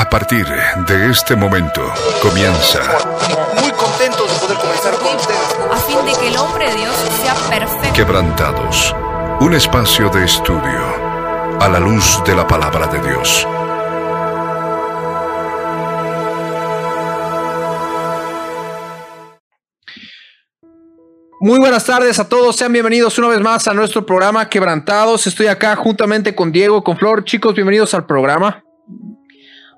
A partir de este momento comienza. Muy contentos de poder comenzar con ustedes. A fin de que el hombre de Dios sea perfecto. Quebrantados. Un espacio de estudio a la luz de la palabra de Dios. Muy buenas tardes a todos, sean bienvenidos una vez más a nuestro programa Quebrantados. Estoy acá juntamente con Diego, con Flor. Chicos, bienvenidos al programa.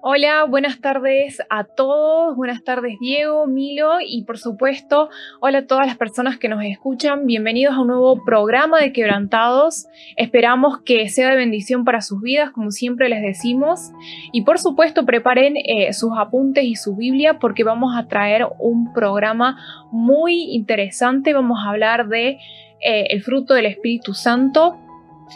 Hola, buenas tardes a todos, buenas tardes Diego, Milo y por supuesto, hola a todas las personas que nos escuchan, bienvenidos a un nuevo programa de Quebrantados, esperamos que sea de bendición para sus vidas, como siempre les decimos, y por supuesto preparen eh, sus apuntes y su Biblia porque vamos a traer un programa muy interesante, vamos a hablar de eh, el fruto del Espíritu Santo,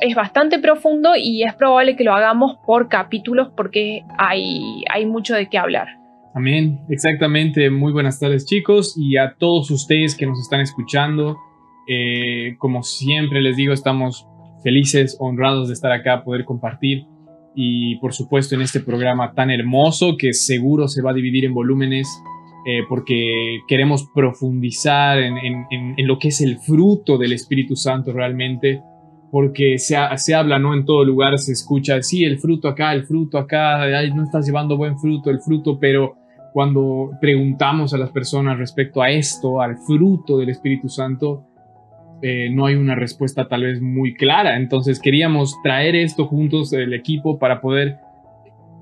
es bastante profundo y es probable que lo hagamos por capítulos porque hay, hay mucho de qué hablar. Amén, exactamente. Muy buenas tardes chicos y a todos ustedes que nos están escuchando. Eh, como siempre les digo, estamos felices, honrados de estar acá, poder compartir y por supuesto en este programa tan hermoso que seguro se va a dividir en volúmenes eh, porque queremos profundizar en, en lo que es el fruto del Espíritu Santo realmente porque se, se, habla, ¿no? En todo lugar se escucha, sí, el fruto acá, el fruto acá, no estás llevando buen fruto, el fruto, pero cuando preguntamos a las personas respecto a esto, al fruto del Espíritu Santo, eh, no hay una respuesta tal vez muy clara. Entonces queríamos traer esto juntos, el equipo, para poder,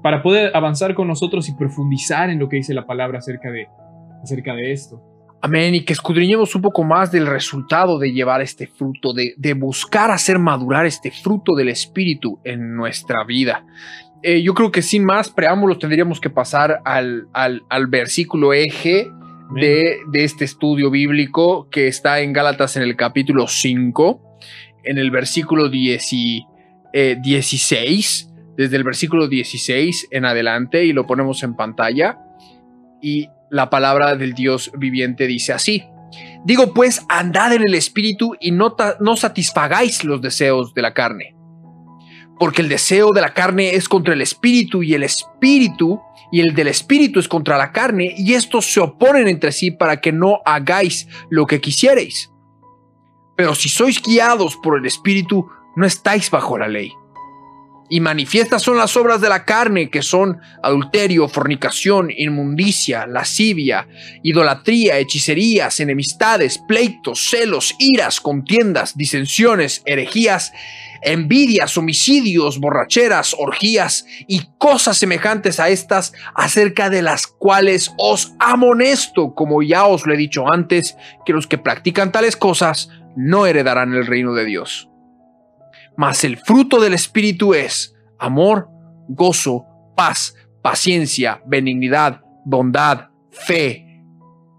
para poder avanzar con nosotros y profundizar en lo que dice la palabra acerca de, acerca de esto. Amén. Y que escudriñemos un poco más del resultado de llevar este fruto, de, buscar hacer madurar este fruto del Espíritu en nuestra vida. Eh, yo creo que sin más preámbulos tendríamos que pasar al, al, versículo eje de, este estudio bíblico que está en Gálatas en el capítulo 5, en el versículo 16, eh, desde el versículo 16 en adelante, y lo ponemos en pantalla. Y la palabra del Dios viviente dice así. Digo pues, andad en el espíritu y no, no satisfagáis los deseos de la carne. Porque el deseo de la carne es contra el espíritu y el espíritu y el del espíritu es contra la carne y estos se oponen entre sí para que no hagáis lo que quisierais. Pero si sois guiados por el espíritu, no estáis bajo la ley. Y manifiestas son las obras de la carne, que son adulterio, fornicación, inmundicia, lascivia, idolatría, hechicerías, enemistades, pleitos, celos, iras, contiendas, disensiones, herejías, envidias, homicidios, borracheras, orgías y cosas semejantes a estas, acerca de las cuales os amonesto, como ya os lo he dicho antes, que los que practican tales cosas no heredarán el reino de Dios. Mas el fruto del Espíritu es amor, gozo, paz, paciencia, benignidad, bondad, fe,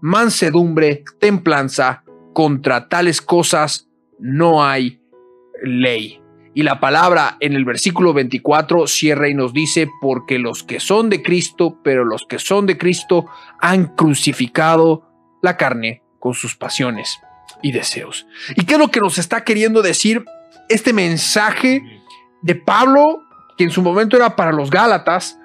mansedumbre, templanza. Contra tales cosas no hay ley. Y la palabra en el versículo 24 cierra y nos dice, porque los que son de Cristo, pero los que son de Cristo han crucificado la carne con sus pasiones y deseos. ¿Y qué es lo que nos está queriendo decir este mensaje de Pablo, que en su momento era para los Gálatas,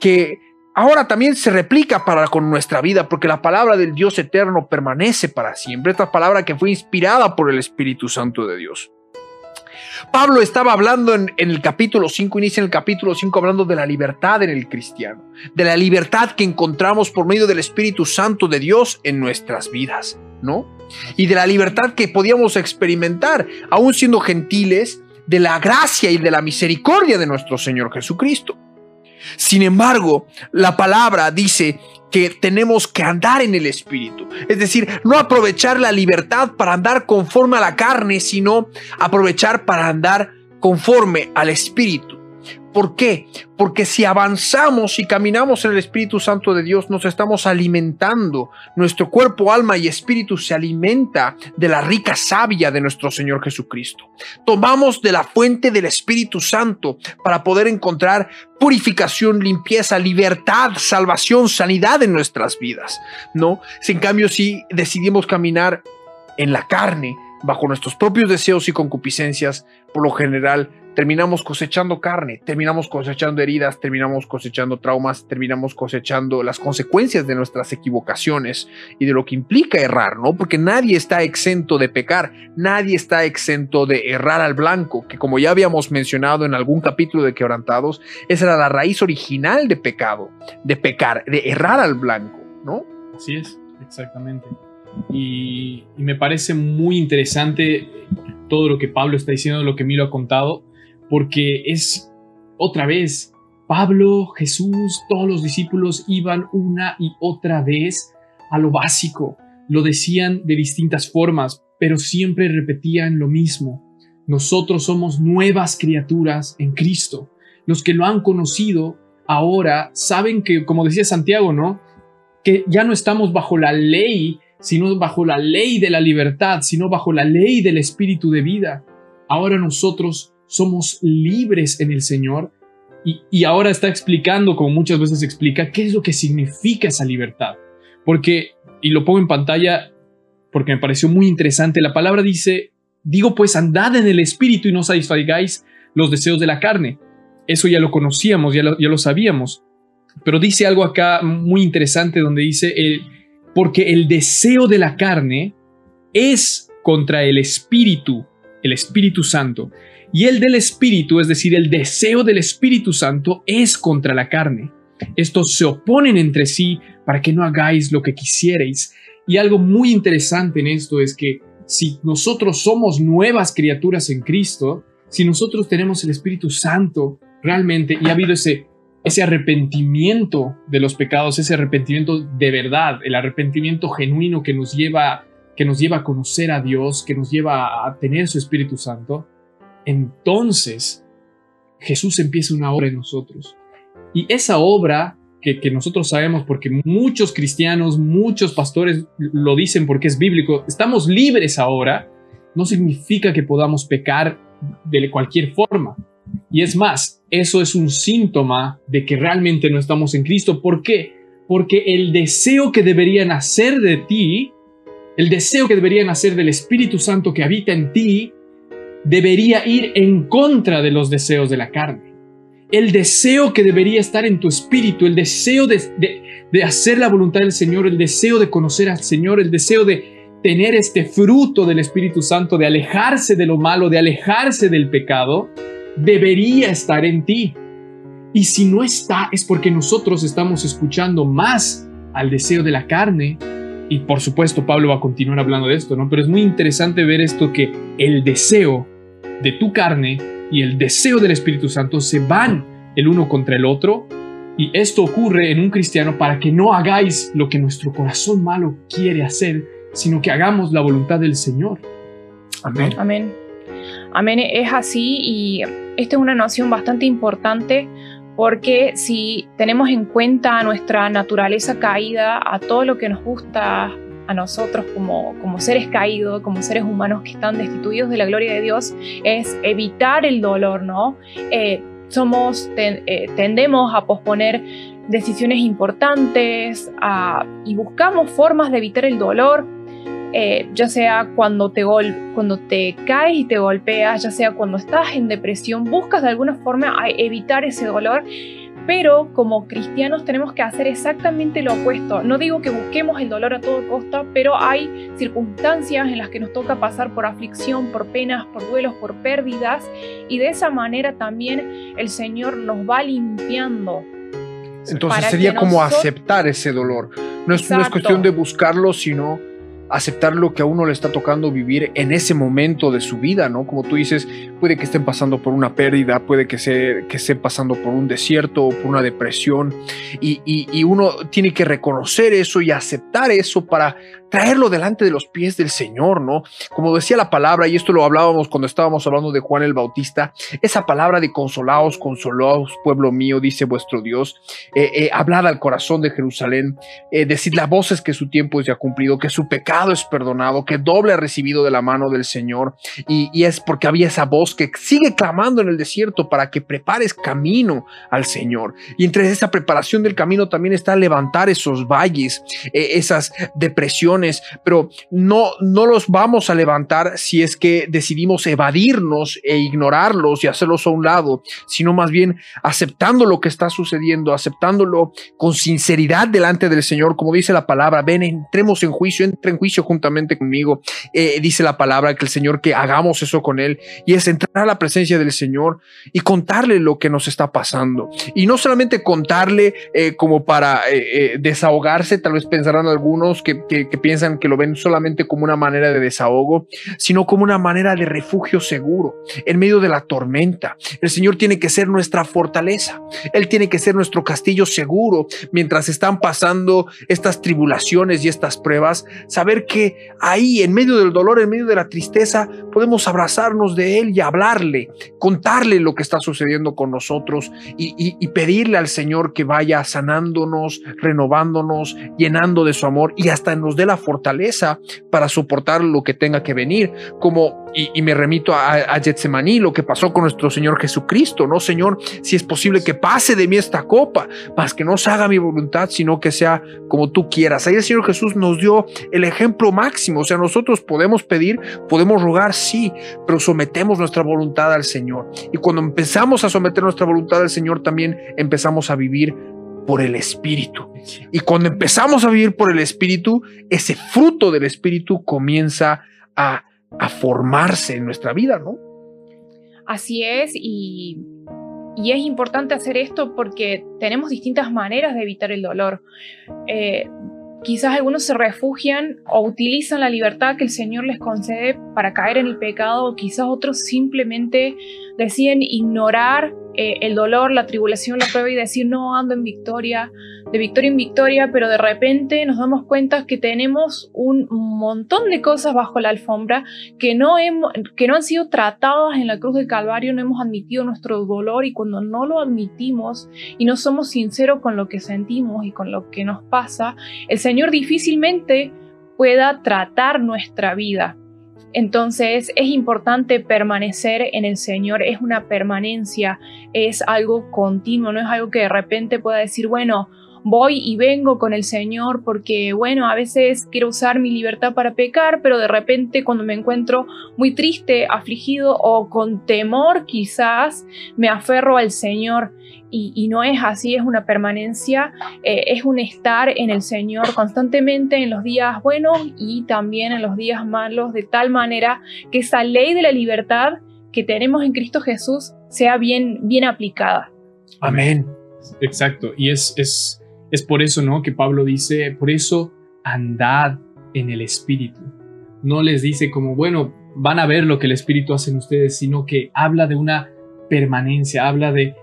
que ahora también se replica para con nuestra vida, porque la palabra del Dios eterno permanece para siempre. Esta palabra que fue inspirada por el Espíritu Santo de Dios. Pablo estaba hablando en, en, el capítulo 5, inicia en el capítulo 5 hablando de la libertad en el cristiano, de la libertad que encontramos por medio del Espíritu Santo de Dios en nuestras vidas, ¿no? Y de la libertad que podíamos experimentar, aún siendo gentiles, de la gracia y de la misericordia de nuestro Señor Jesucristo. Sin embargo, la palabra dice que tenemos que andar en el Espíritu. Es decir, no aprovechar la libertad para andar conforme a la carne, sino aprovechar para andar conforme al Espíritu. ¿Por qué? Porque si avanzamos y caminamos en el Espíritu Santo de Dios, nos estamos alimentando. Nuestro cuerpo, alma y espíritu se alimenta de la rica savia de nuestro Señor Jesucristo. Tomamos de la fuente del Espíritu Santo para poder encontrar purificación, limpieza, libertad, salvación, sanidad en nuestras vidas. ¿No? En cambio, si decidimos caminar en la carne, bajo nuestros propios deseos y concupiscencias, por lo general terminamos cosechando carne, terminamos cosechando heridas, terminamos cosechando traumas, terminamos cosechando las consecuencias de nuestras equivocaciones y de lo que implica errar, ¿no? Porque nadie está exento de pecar, nadie está exento de errar al blanco, que como ya habíamos mencionado en algún capítulo de Quebrantados, esa era la raíz original de pecado, de pecar, de errar al blanco, ¿no? Así es, exactamente. Y, y me parece muy interesante todo lo que Pablo está diciendo, lo que Milo ha contado, porque es otra vez, Pablo, Jesús, todos los discípulos iban una y otra vez a lo básico, lo decían de distintas formas, pero siempre repetían lo mismo. Nosotros somos nuevas criaturas en Cristo. Los que lo han conocido ahora saben que, como decía Santiago, ¿no? Que ya no estamos bajo la ley, sino bajo la ley de la libertad, sino bajo la ley del espíritu de vida. Ahora nosotros somos libres en el Señor y, ahora está explicando, como muchas veces explica, qué es lo que significa esa libertad. Porque, y lo pongo en pantalla porque me pareció muy interesante, la palabra dice, digo pues andad en el Espíritu y no satisfagáis los deseos de la carne. Eso ya lo conocíamos, ya lo, ya lo sabíamos. Pero dice algo acá muy interesante donde dice, el, porque el deseo de la carne es contra el Espíritu, el Espíritu Santo, y el del Espíritu, es decir, el deseo del Espíritu Santo, es contra la carne. Estos se oponen entre sí para que no hagáis lo que quisierais. Y algo muy interesante en esto es que si nosotros somos nuevas criaturas en Cristo, si nosotros tenemos el Espíritu Santo realmente y ha habido ese, ese arrepentimiento de los pecados, ese arrepentimiento de verdad, el arrepentimiento genuino que nos lleva que nos lleva a conocer a Dios, que nos lleva a tener su Espíritu Santo, entonces Jesús empieza una obra en nosotros. Y esa obra que, nosotros sabemos, porque muchos cristianos, muchos pastores lo dicen porque es bíblico, estamos libres ahora, no significa que podamos pecar de cualquier forma. Y es más, eso es un síntoma de que realmente no estamos en Cristo. ¿Por qué? Porque el deseo que debería nacer de ti, el deseo que debería nacer del Espíritu Santo que habita en ti, debería ir en contra de los deseos de la carne. El deseo que debería estar en tu espíritu, el deseo de, hacer la voluntad del Señor, el deseo de conocer al Señor, el deseo de tener este fruto del Espíritu Santo, de alejarse de lo malo, de alejarse del pecado, debería estar en ti. Y si no está, es porque nosotros estamos escuchando más al deseo de la carne. Y por supuesto, Pablo va a continuar hablando de esto, ¿no? Pero es muy interesante ver esto que el deseo de tu carne y el deseo del Espíritu Santo se van el uno contra el otro. Y esto ocurre en un cristiano para que no hagáis lo que nuestro corazón malo quiere hacer, sino que hagamos la voluntad del Señor. Amén. Amén. Amén. Es así y esta es una noción bastante importante porque si tenemos en cuenta nuestra naturaleza caída, a todo lo que nos gusta a nosotros como, como seres caídos, como seres humanos que están destituidos de la gloria de Dios, es evitar el dolor, ¿no? Eh, somos, eh, tendemos a posponer decisiones importantes y buscamos formas de evitar el dolor, eh, ya sea cuando te, cuando te caes y te golpeas, ya sea cuando estás en depresión, buscas de alguna forma evitar ese dolor pero como cristianos tenemos que hacer exactamente lo opuesto. No digo que busquemos el dolor a todo costa, pero hay circunstancias en las que nos toca pasar por aflicción, por penas, por duelos, por pérdidas, y de esa manera también el Señor nos va limpiando. Entonces sería como aceptar ese dolor. No es, no es cuestión de buscarlo, sino aceptar lo que a uno le está tocando vivir en ese momento de su vida, ¿no? Como tú dices, puede que estén pasando por una pérdida, puede que, se, que estén pasando por un desierto o por una depresión, y, y uno tiene que reconocer eso y aceptar eso para traerlo delante de los pies del Señor, ¿no? Como decía la palabra, y esto lo hablábamos cuando estábamos hablando de Juan el Bautista, esa palabra de consolaos, consolaos, pueblo mío, dice vuestro Dios, eh, eh, hablad al corazón de Jerusalén, eh, decid las voces que su tiempo es ya cumplido, que su pecado es perdonado, que doble ha recibido de la mano del Señor, y, y es porque había esa voz que sigue clamando en el desierto para que prepares camino al Señor. Y entre esa preparación del camino también está levantar esos valles, esas depresiones, tribulaciones, pero no, no los vamos a levantar si es que decidimos evadirnos e ignorarlos y hacerlos a un lado, sino más bien aceptando lo que está sucediendo, aceptándolo con sinceridad delante del Señor, como dice la palabra, ven, entremos en juicio, entre en juicio juntamente conmigo. Eh, dice la palabra que el Señor que hagamos eso con Él y es entrar a la presencia del Señor y contarle lo que nos está pasando. Y no solamente contarle eh, como para eh, desahogarse, tal vez pensarán algunos que, que, que piensan que lo ven solamente como una manera de desahogo, sino como una manera de refugio seguro en medio de la tormenta. El Señor tiene que ser nuestra fortaleza. Él tiene que ser nuestro castillo seguro mientras están pasando estas tribulaciones y estas pruebas. Saber que ahí, en medio del dolor, en medio de la tristeza, podemos abrazarnos de Él y hablarle, contarle lo que está sucediendo con nosotros y pedirle al Señor que vaya sanándonos, renovándonos, llenando de su amor y hasta nos dé la fortaleza para soportar lo que tenga que venir. Como, y, me remito a, a Getsemaní, lo que pasó con nuestro Señor Jesucristo, ¿no? Señor, si es posible que pase de mí esta copa, más que no se haga mi voluntad, sino que sea como tú quieras. Ahí el Señor Jesús nos dio el ejemplo máximo, o sea, nosotros podemos pedir, podemos rogar, sí, pero sometemos nuestra voluntad al Señor. Y cuando empezamos a someter nuestra voluntad al Señor, también empezamos a vivir por el Espíritu. Y cuando empezamos a vivir por el Espíritu, ese fruto del Espíritu comienza a, a formarse en nuestra vida, ¿no? Así es, y, y, es importante hacer esto porque tenemos distintas maneras de evitar el dolor. Eh, quizás algunos se refugian o utilizan la libertad que el Señor les concede para caer en el pecado, o quizás otros simplemente deciden ignorar eh, el dolor, la tribulación, la prueba y decir no ando en victoria, de victoria en victoria, pero de repente nos damos cuenta que tenemos un montón de cosas bajo la alfombra que no, hemos, que no han sido tratadas en la cruz del Calvario, no hemos admitido nuestro dolor y cuando no lo admitimos y no somos sinceros con lo que sentimos y con lo que nos pasa, el Señor difícilmente pueda tratar nuestra vida. Entonces es importante permanecer en el Señor, es una permanencia, es algo continuo, no es algo que de repente pueda decir, bueno, voy y vengo con el Señor porque, bueno, a veces quiero usar mi libertad para pecar, pero de repente cuando me encuentro muy triste, afligido o con temor quizás, me aferro al Señor. Y, no es así, es una permanencia, eh, es un estar en el Señor constantemente en los días buenos y también en los días malos, de tal manera que esa ley de la libertad que tenemos en Cristo Jesús sea bien, bien aplicada. Amén. Exacto, y es, es es por eso, ¿no? Que Pablo dice, por eso andad en el Espíritu. No les dice como, bueno, van a ver lo que el Espíritu hace en ustedes, sino que habla de una permanencia, habla de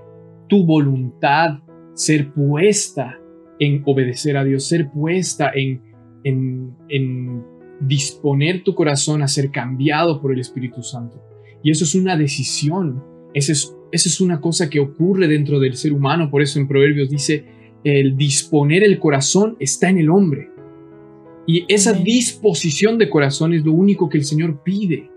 tu voluntad ser puesta en obedecer a Dios, ser puesta en, en, en disponer tu corazón a ser cambiado por el Espíritu Santo. Y eso es una decisión, eso es, eso es una cosa que ocurre dentro del ser humano, por eso en Proverbios dice, el disponer el corazón está en el hombre. Y esa disposición de corazón es lo único que el Señor pide,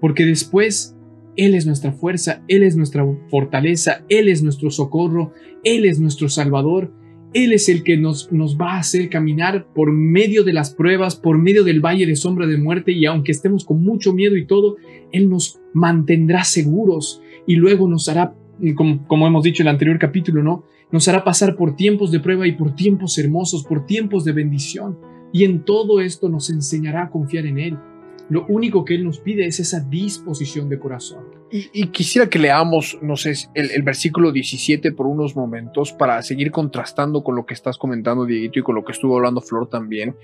porque después Él es nuestra fuerza, Él es nuestra fortaleza, Él es nuestro socorro, Él es nuestro Salvador, Él es el que nos, nos va a hacer caminar por medio de las pruebas, por medio del valle de sombra de muerte, y aunque estemos con mucho miedo y todo, Él nos mantendrá seguros y luego nos hará, como, como hemos dicho en el anterior capítulo, ¿no? Nos hará pasar por tiempos de prueba y por tiempos hermosos, por tiempos de bendición. Y en todo esto nos enseñará a confiar en Él. Lo único que Él nos pide es esa disposición de corazón. Y, quisiera que leamos, no sé, el, el, versículo 17 por unos momentos para seguir contrastando con lo que estás comentando, Dieguito, y con lo que estuvo hablando Flor también,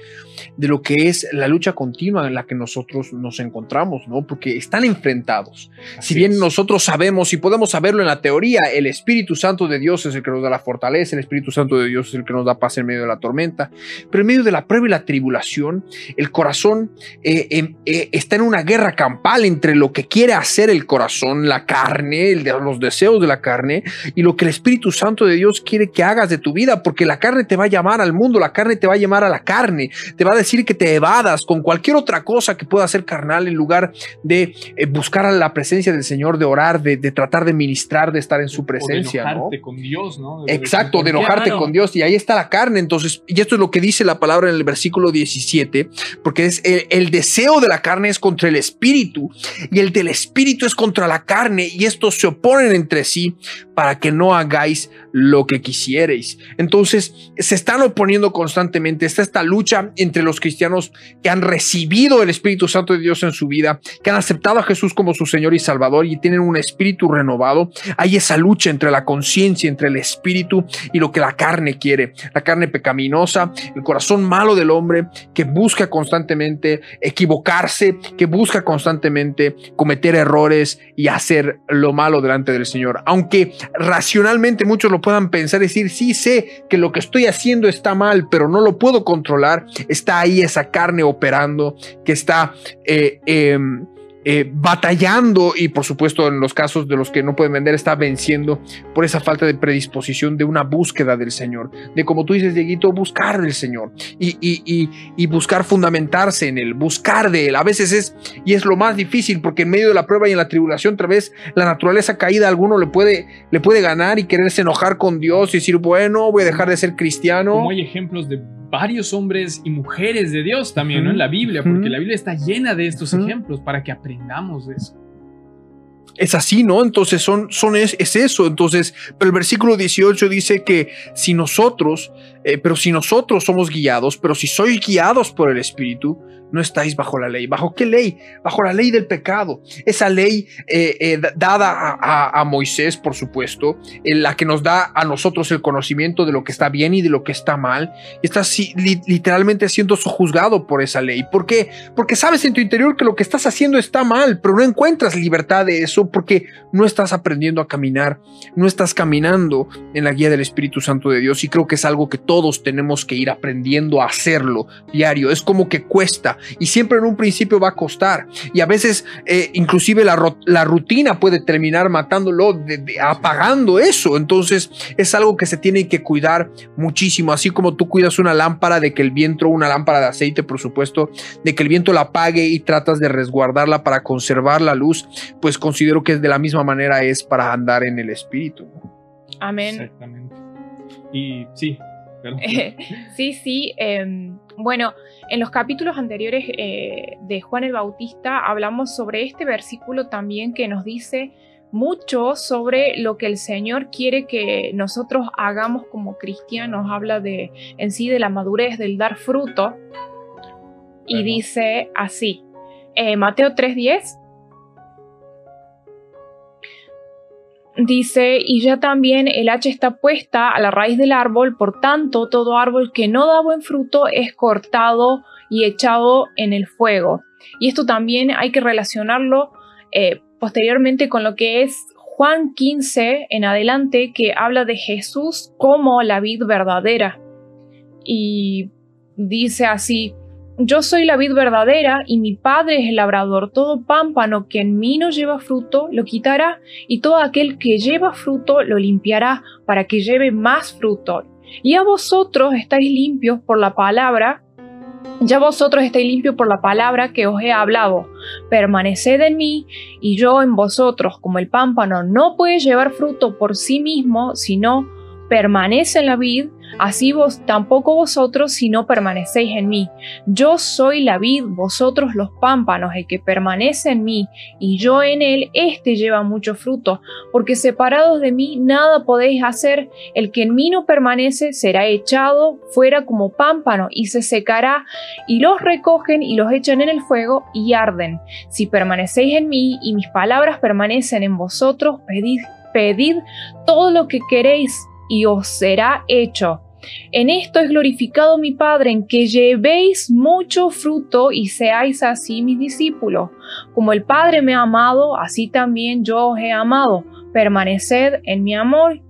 de lo que es la lucha continua en la que nosotros nos encontramos, ¿no? Porque están enfrentados. Así si bien es. nosotros sabemos y podemos saberlo en la teoría, el Espíritu Santo de Dios es el que nos da la fortaleza, el Espíritu Santo de Dios es el que nos da paz en medio de la tormenta, pero en medio de la prueba y la tribulación, el corazón eh, eh, eh, está en una guerra campal entre lo que quiere hacer el corazón corazón, la carne, el de los deseos de la carne y lo que el Espíritu Santo de Dios quiere que hagas de tu vida, porque la carne te va a llamar al mundo, la carne te va a llamar a la carne, te va a decir que te evadas con cualquier otra cosa que pueda ser carnal en lugar de eh, buscar a la presencia del Señor, de orar, de, tratar de ministrar, de estar en su presencia. de enojarte con Dios, ¿no? Exacto, de enojarte con Dios y ahí está la carne. Entonces, y esto es lo que dice la palabra en el versículo 17, porque es el, deseo de la carne es contra el espíritu y el del espíritu es contra la carne y estos se oponen entre sí para que no hagáis lo que quisierais. Entonces, se están oponiendo constantemente. Está esta lucha entre los cristianos que han recibido el Espíritu Santo de Dios en su vida, que han aceptado a Jesús como su Señor y Salvador y tienen un espíritu renovado. Hay esa lucha entre la conciencia, entre el espíritu y lo que la carne quiere. La carne pecaminosa, el corazón malo del hombre que busca constantemente equivocarse, que busca constantemente cometer errores y hacer lo malo delante del Señor. Aunque racionalmente muchos lo puedan pensar y decir, sí sé que lo que estoy haciendo está mal, pero no lo puedo controlar, está ahí esa carne operando que está eh, em, eh, batallando y por supuesto en los casos de los que no pueden vender está venciendo por esa falta de predisposición de una búsqueda del Señor, de como tú dices, Dieguito, buscar del Señor y, y, buscar fundamentarse en Él, buscar de Él. A veces es, y es lo más difícil porque en medio de la prueba y en la tribulación, otra vez la naturaleza caída a alguno le puede, le puede ganar y quererse enojar con Dios y decir, bueno, voy a dejar de ser cristiano. Como hay ejemplos de varios hombres y mujeres de Dios también, ¿no? En la Biblia, porque la Biblia está llena de estos ejemplos para que aprendamos Es así, ¿no? Entonces son, son es, eso. Entonces, pero el versículo 18 dice que si nosotros, eh, pero si nosotros somos guiados, pero si sois guiados por el Espíritu, no estáis bajo la ley. ¿Bajo qué ley? Bajo la ley del pecado. Esa ley eh, eh, dada a, Moisés, por supuesto, la que nos da a nosotros el conocimiento de lo que está bien y de lo que está mal. Estás literalmente siendo juzgado por esa ley. ¿Por qué? Porque sabes en tu interior que lo que estás haciendo está mal, pero no encuentras libertad de eso porque no estás aprendiendo a caminar, no estás caminando en la guía del Espíritu Santo de Dios. Y creo que es algo que todos tenemos que ir aprendiendo a hacerlo diario. Es como que cuesta y siempre en un principio va a costar y a veces eh, inclusive la, la, rutina puede terminar matándolo, apagando eso. Entonces es algo que se tiene que cuidar muchísimo, así como tú cuidas una lámpara de que el viento, una lámpara de aceite por supuesto, de que el viento la apague y tratas de resguardarla para conservar la luz, pues considero que de la misma manera es para andar en el espíritu. Amén. Exactamente. Y sí, sí, sí. Em, bueno, en los capítulos anteriores eh, de Juan el Bautista hablamos sobre este versículo también que nos dice mucho sobre lo que el Señor quiere que nosotros hagamos como cristianos. Habla de en sí de la madurez, del dar fruto. Y dice así, eh, Mateo 3:10, Dice, y ya también el hacha está puesta a la raíz del árbol, por tanto, todo árbol que no da buen fruto es cortado y echado en el fuego. Y esto también hay que relacionarlo eh, posteriormente con lo que es Juan 15 en adelante, que habla de Jesús como la vid verdadera. Y dice así, yo soy la vid verdadera y mi Padre es el labrador. Todo pámpano que en mí no lleva fruto lo quitará y todo aquel que lleva fruto lo limpiará para que lleve más fruto. Y a vosotros estáis limpios por la palabra. Ya vosotros estáis limpios por la palabra que os he hablado. Permaneced en mí y yo en vosotros, como el pámpano no puede llevar fruto por sí mismo, sino permanece en la vid, así vos tampoco vosotros si no permanecéis en mí. Yo soy la vid, vosotros los pámpanos, el que permanece en mí y yo en él, éste lleva mucho fruto, porque separados de mí nada podéis hacer, el que en mí no permanece será echado fuera como pámpano y se secará, y los recogen y los echan en el fuego y arden. Si permanecéis en mí y mis palabras permanecen en vosotros, pedid, pedid todo lo que queréis y os será hecho. En esto es glorificado mi Padre, en que llevéis mucho fruto y seáis así mis discípulos. Como el Padre me ha amado, así también yo os he amado. Permaneced en mi amor.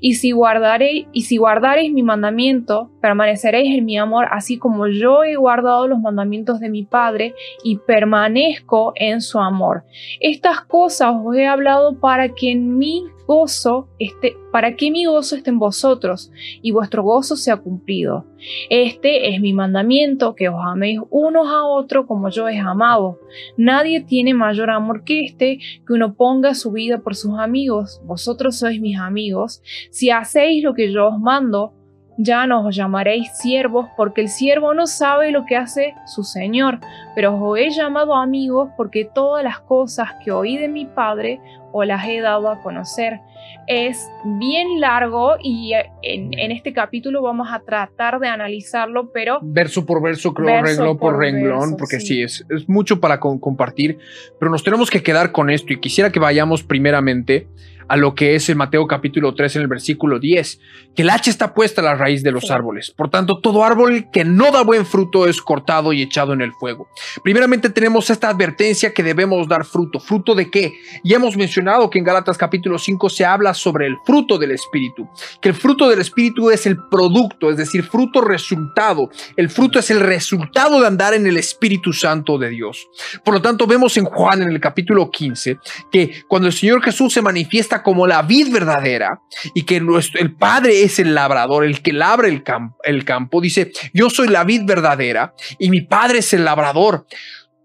Y si guardaréis, y si guardaréis mi mandamiento, permaneceréis en mi amor, así como yo he guardado los mandamientos de mi Padre y permanezco en su amor. Estas cosas os he hablado para que en mí gozo esté, para que mi gozo esté en vosotros y vuestro gozo sea cumplido. Este es mi mandamiento, que os améis unos a otros como yo he amado. Nadie tiene mayor amor que este, que uno ponga su vida por sus amigos. Vosotros sois mis amigos, si hacéis lo que yo os mando. Ya no os llamaréis siervos, porque el siervo no sabe lo que hace su Señor, pero os he llamado amigos, porque todas las cosas que oí de mi Padre o las he dado a conocer. Es bien largo y eh, en, este capítulo vamos a tratar de analizarlo, pero... Verso por verso, creo, renglón por, renglón, porque sí, es, es, mucho para compartir, pero nos tenemos que quedar con esto y quisiera que vayamos primeramente a lo que es el Mateo capítulo 3 en el versículo 10, que el hacha está puesta a la raíz de los árboles. Por tanto, todo árbol que no da buen fruto es cortado y echado en el fuego. Primeramente tenemos esta advertencia que debemos dar fruto. ¿Fruto de qué? Ya hemos mencionado que en Gálatas capítulo 5 se habla sobre el fruto del Espíritu, que el fruto del Espíritu es el producto, es decir, fruto resultado. El fruto es el resultado de andar en el Espíritu Santo de Dios. Por lo tanto, vemos en Juan en el capítulo 15 que cuando el Señor Jesús se manifiesta como la vid verdadera y que nuestro, el Padre es el labrador, el que labra el, el campo. Dice, yo soy la vid verdadera y mi Padre es el labrador.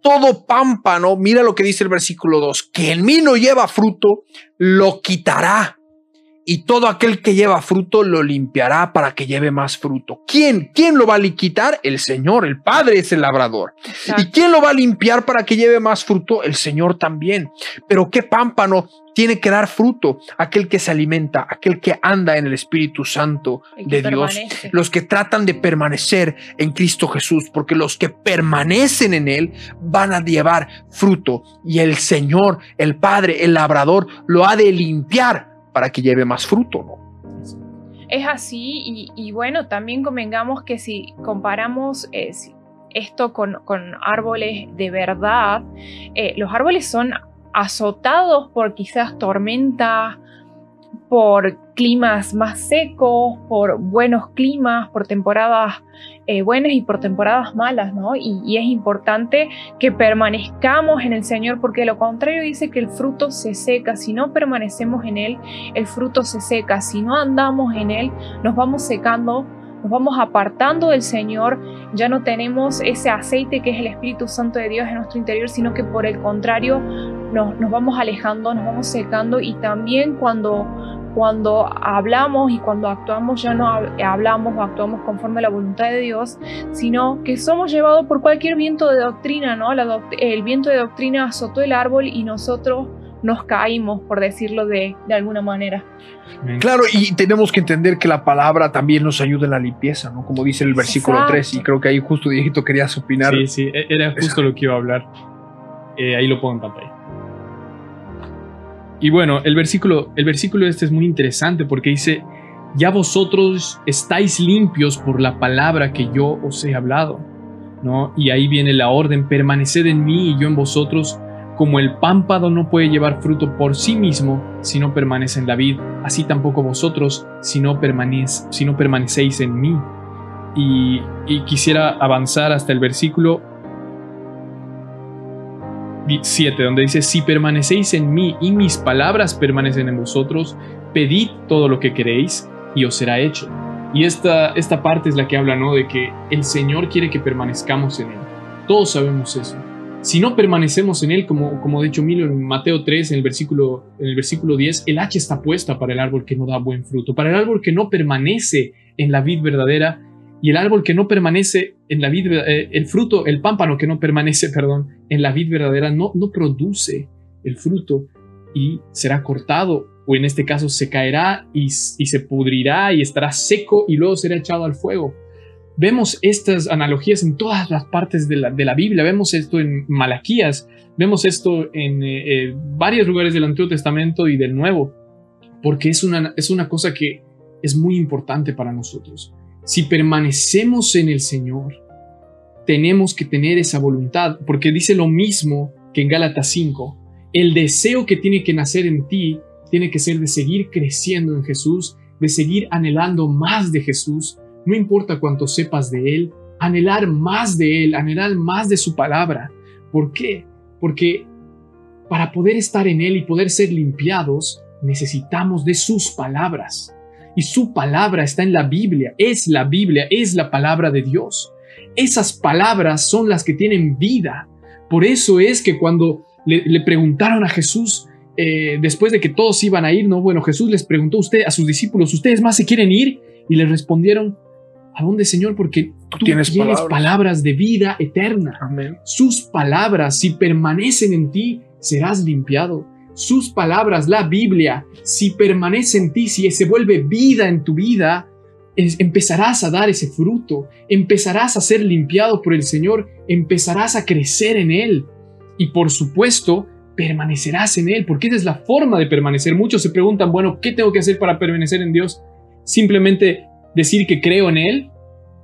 Todo pámpano, mira lo que dice el versículo 2, que en mí no lleva fruto, lo quitará y todo aquel que lleva fruto lo limpiará para que lleve más fruto. ¿Quién? ¿Quién lo va a quitar? El Señor, el Padre es el labrador. ¿Y quién lo va a limpiar para que lleve más fruto? El Señor también. Pero qué pámpano tiene que dar fruto aquel que se alimenta, aquel que anda en el Espíritu Santo de Dios, los que tratan de permanecer en Cristo Jesús, porque los que permanecen en Él van a llevar fruto y el Señor, el Padre, el labrador, lo ha de limpiar para que lleve más fruto, ¿no? Es así y, bueno, también convengamos que si comparamos eh, esto con, árboles de verdad, eh, los árboles son azotados por quizás tormenta, por climas más secos, por buenos climas, por temporadas eh, buenas y por temporadas malas, ¿no? Y, es importante que permanezcamos en el Señor porque lo contrario dice que el fruto se seca, si no permanecemos en Él, el fruto se seca, si no andamos en Él, nos vamos secando nos vamos apartando del Señor, ya no tenemos ese aceite que es el Espíritu Santo de Dios en nuestro interior, sino que por el contrario nos, nos vamos alejando, nos vamos secando y también cuando cuando hablamos y cuando actuamos ya no hablamos o actuamos conforme a la voluntad de Dios, sino que somos llevados por cualquier viento de doctrina, ¿no? el viento de doctrina azotó el árbol y nosotros nos caímos, por decirlo de, alguna manera. Claro, y tenemos que entender que la palabra también nos ayuda en la limpieza, ¿no? Como dice el versículo 3, y creo que ahí justo Diego querías opinar. Sí, sí, e-, era justo lo que iba a hablar. Eh, ahí lo pongo en pantalla. Y bueno, el versículo, el versículo este es muy interesante porque dice, ya vosotros estáis limpios por la palabra que yo os he hablado. ¿no? Y ahí viene la orden, permaneced en mí y yo en vosotros, como el pámpado no puede llevar fruto por sí mismo si no permanece en la vid, así tampoco vosotros si no, si no permanecéis en mí. Y, y quisiera avanzar hasta el versículo 7, donde dice, si permanecéis en mí y mis palabras permanecen en vosotros, pedid todo lo que queréis y os será hecho. Y esta, esta parte es la que habla, ¿no? De que el Señor quiere que permanezcamos en Él. Todos sabemos eso. Si no permanecemos en Él, como, como ha dicho Milo en Mateo 3, en el, versículo, en el versículo 10, el hacha está puesta para el árbol que no da buen fruto, para el árbol que no permanece en la vid verdadera y el árbol que no permanece en la vid, eh, el fruto, el pámpano que no permanece, perdón, en la vid verdadera, no, no produce el fruto y será cortado, o en este caso se caerá y, y se pudrirá y estará seco y luego será echado al fuego. Vemos estas analogías en todas las partes de la, de la Biblia, vemos esto en Malaquías, vemos esto en eh, eh, varios lugares del Antiguo Testamento y del Nuevo, porque es una, es una cosa que es muy importante para nosotros. Si permanecemos en el Señor, tenemos que tener esa voluntad, porque dice lo mismo que en Gálatas 5. El deseo que tiene que nacer en ti tiene que ser de seguir creciendo en Jesús de seguir anhelando más de Jesús, no importa cuánto sepas de Él, anhelar más de Él, anhelar más de su palabra. ¿Por qué? Porque para poder estar en Él y poder ser limpiados, necesitamos de sus palabras. Y su palabra está en la Biblia, es la Biblia, es la palabra de Dios. Esas palabras son las que tienen vida. Por eso es que cuando le, preguntaron a Jesús, eh, después de que todos iban a ir, no, bueno, Jesús les preguntó a, usted, a sus discípulos, ¿ustedes más se quieren ir? Y le respondieron, ¿a dónde, Señor? Porque tú, tienes, palabras. de vida eterna. Sus palabras, si permanecen en ti, serás limpiado. Sus palabras, la Biblia, si permanece en ti, si se vuelve vida en tu vida, empezarás a dar ese fruto, empezarás a ser limpiado por el Señor, empezarás a crecer en Él. Y por supuesto, permanecerás en Él, porque esa es la forma de permanecer. Muchos se preguntan, bueno, ¿qué tengo que hacer para permanecer en Dios? Simplemente decir que creo en Él.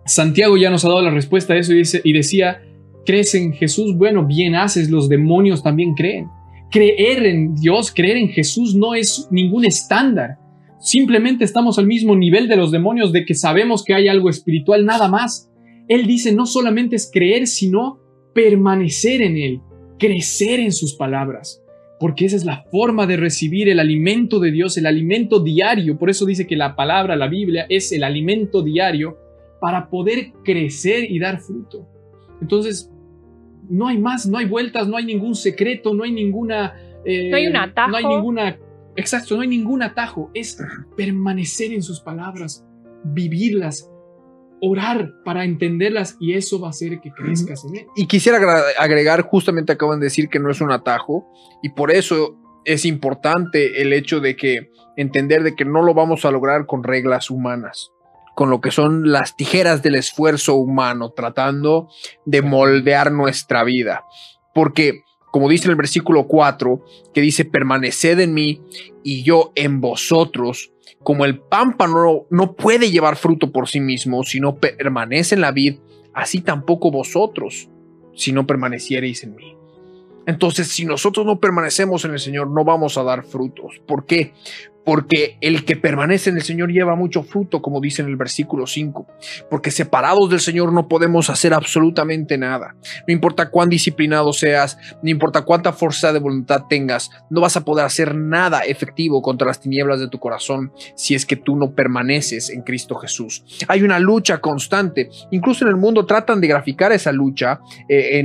Santiago ya nos ha dado la respuesta a eso y, dice, y decía, ¿crees en Jesús? Bueno, bien haces, los demonios también creen. Creer en Dios, creer en Jesús no es ningún estándar. Simplemente estamos al mismo nivel de los demonios de que sabemos que hay algo espiritual, nada más. Él dice no solamente es creer, sino permanecer en Él, crecer en sus palabras, porque esa es la forma de recibir el alimento de Dios, el alimento diario. Por eso dice que la palabra, la Biblia, es el alimento diario para poder crecer y dar fruto. Entonces, no hay más, no hay vueltas, no hay ningún secreto, no hay ninguna... Eh, no hay un atajo. No hay ninguna... Exacto, no hay ningún atajo. Es permanecer en sus palabras, vivirlas, orar para entenderlas y eso va a hacer que crezcas en él. Y quisiera agregar, justamente acaban de decir que no es un atajo y por eso es importante el hecho de que entender de que no lo vamos a lograr con reglas humanas con lo que son las tijeras del esfuerzo humano, tratando de moldear nuestra vida. Porque, como dice en el versículo 4, que dice, permaneced en mí y yo en vosotros, como el pámpano no puede llevar fruto por sí mismo, si no permanece en la vid, así tampoco vosotros, si no permaneciereis en mí. Entonces, si nosotros no permanecemos en el Señor, no vamos a dar frutos. ¿Por qué? Porque el que permanece en el Señor lleva mucho fruto, como dice en el versículo 5, porque separados del Señor no podemos hacer absolutamente nada. No importa cuán disciplinado seas, no importa cuánta fuerza de voluntad tengas, no vas a poder hacer nada efectivo contra las tinieblas de tu corazón si es que tú no permaneces en Cristo Jesús. Hay una lucha constante, incluso en el mundo tratan de graficar esa lucha eh,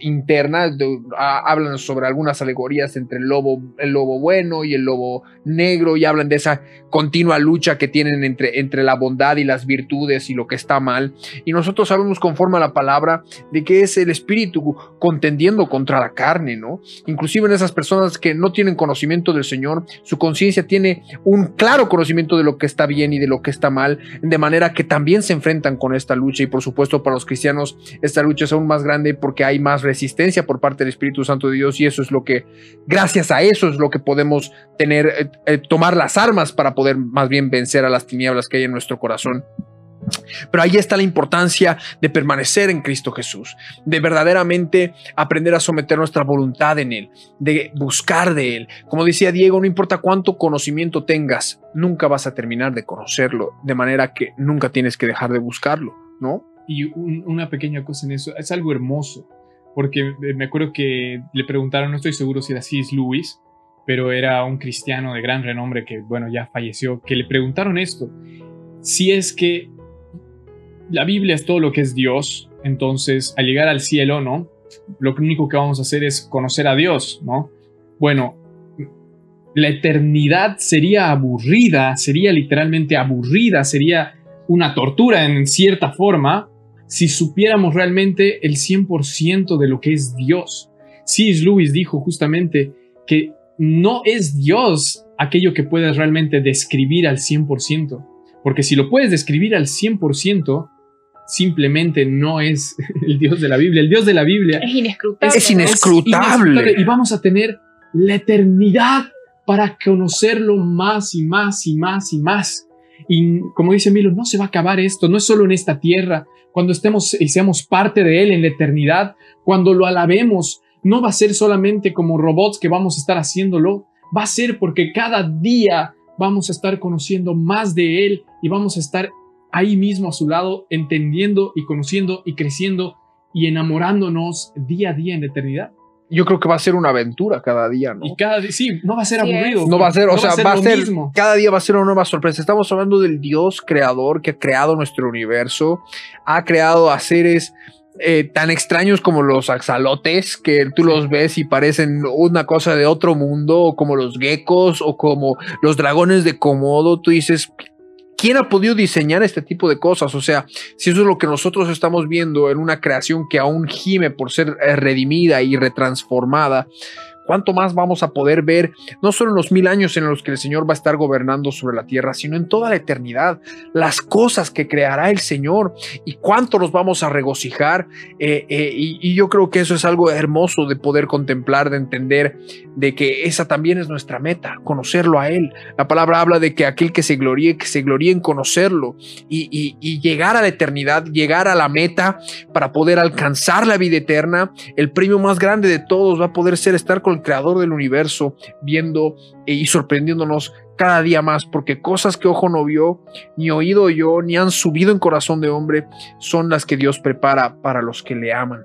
interna, hablan sobre algunas alegorías entre el lobo, el lobo bueno y el lobo negro y hablan de esa continua lucha que tienen entre, entre la bondad y las virtudes y lo que está mal. Y nosotros sabemos conforme a la palabra de que es el espíritu contendiendo contra la carne, ¿no? Inclusive en esas personas que no tienen conocimiento del Señor, su conciencia tiene un claro conocimiento de lo que está bien y de lo que está mal, de manera que también se enfrentan con esta lucha y por supuesto para los cristianos esta lucha es aún más grande porque hay más resistencia por parte del Espíritu Santo de Dios y eso es lo que, gracias a eso es lo que podemos tener, eh, eh, tomar las armas para poder más bien vencer a las tinieblas que hay en nuestro corazón. Pero ahí está la importancia de permanecer en Cristo Jesús, de verdaderamente aprender a someter nuestra voluntad en Él, de buscar de Él. Como decía Diego, no importa cuánto conocimiento tengas, nunca vas a terminar de conocerlo, de manera que nunca tienes que dejar de buscarlo, ¿no? Y una pequeña cosa en eso, es algo hermoso, porque me acuerdo que le preguntaron, no estoy seguro si era es Luis, pero era un cristiano de gran renombre que, bueno, ya falleció, que le preguntaron esto, si es que la Biblia es todo lo que es Dios, entonces al llegar al cielo, ¿no? Lo único que vamos a hacer es conocer a Dios, ¿no? Bueno, la eternidad sería aburrida, sería literalmente aburrida, sería una tortura en cierta forma, si supiéramos realmente el 100% de lo que es Dios. C.S. Lewis dijo justamente que no es Dios aquello que puedes realmente describir al 100%, porque si lo puedes describir al 100%, simplemente no es el Dios de la Biblia. El Dios de la Biblia es inescrutable. Es, inescrutable. Y vamos a tener la eternidad para conocerlo más y más y más y más. Y como dice Milo, no se va a acabar esto, no es solo en esta tierra. Cuando estemos y seamos parte de Él en la eternidad, cuando lo alabemos, no va a ser solamente como robots que vamos a estar haciéndolo, va a ser porque cada día vamos a estar conociendo más de Él y vamos a estar ahí mismo a su lado, entendiendo y conociendo y creciendo y enamorándonos día a día en la eternidad. Yo creo que va a ser una aventura cada día, ¿no? Y cada día, sí, no va a ser Sí es. aburrido. No va a ser, o sea, va a ser, mismo. cada día va a ser una nueva sorpresa. Estamos hablando del Dios creador que ha creado nuestro universo, ha creado a seres eh, tan extraños como los axalotes, que tú los ves y parecen una cosa de otro mundo, o como los geckos, o como los dragones de Komodo. Tú dices, ¿quién ha podido diseñar este tipo de cosas? O sea, si eso es lo que nosotros estamos viendo en una creación que aún gime por ser eh, redimida y retransformada, ¿cuánto más vamos a poder ver, no solo en los mil años en los que el Señor va a estar gobernando sobre la tierra, sino en toda la eternidad, las cosas que creará el Señor y cuánto nos vamos a regocijar? Eh, eh, y, yo creo que eso es algo hermoso de poder contemplar, de entender, de que esa también es nuestra meta, conocerlo a Él. La palabra habla de que aquel que se gloríe, que se gloríe en conocerlo y, y- y llegar a la eternidad, llegar a la meta para poder alcanzar la vida eterna. El premio más grande de todos va a poder ser estar con el creador del universo, viendo eh, y sorprendiéndonos cada día más, porque cosas que ojo no vio, ni oído oyó, ni han subido en corazón de hombre, son las que Dios prepara para los que le aman.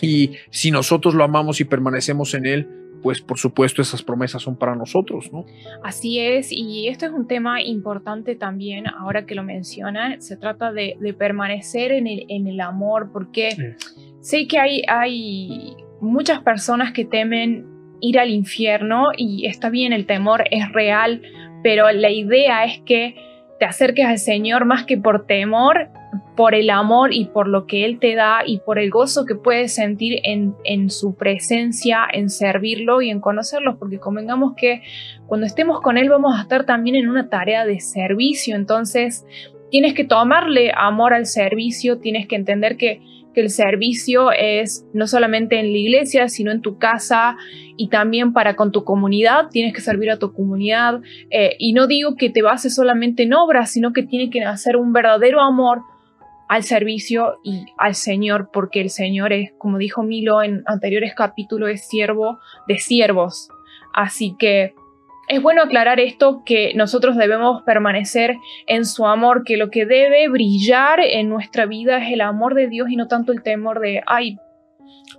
Y si nosotros lo amamos y permanecemos en Él, pues por supuesto esas promesas son para nosotros, ¿no? Así es, y esto es un tema importante también, ahora que lo menciona, se trata de, de permanecer en el, en el amor, porque sé que hay, hay muchas personas que temen ir al infierno y está bien, el temor es real, pero la idea es que te acerques al Señor más que por temor, por el amor y por lo que Él te da y por el gozo que puedes sentir en, en su presencia, en servirlo y en conocerlo, porque convengamos que cuando estemos con Él vamos a estar también en una tarea de servicio, entonces tienes que tomarle amor al servicio, tienes que entender que, que el servicio es no solamente en la iglesia, sino en tu casa y también para con tu comunidad, tienes que servir a tu comunidad. Eh, y no digo que te bases solamente en obras, sino que tiene que nacer un verdadero amor al servicio y al Señor, porque el Señor es, como dijo Milo en anteriores capítulos, es siervo de siervos. Así que es bueno aclarar esto, que nosotros debemos permanecer en su amor, que lo que debe brillar en nuestra vida es el amor de Dios y no tanto el temor de, ay,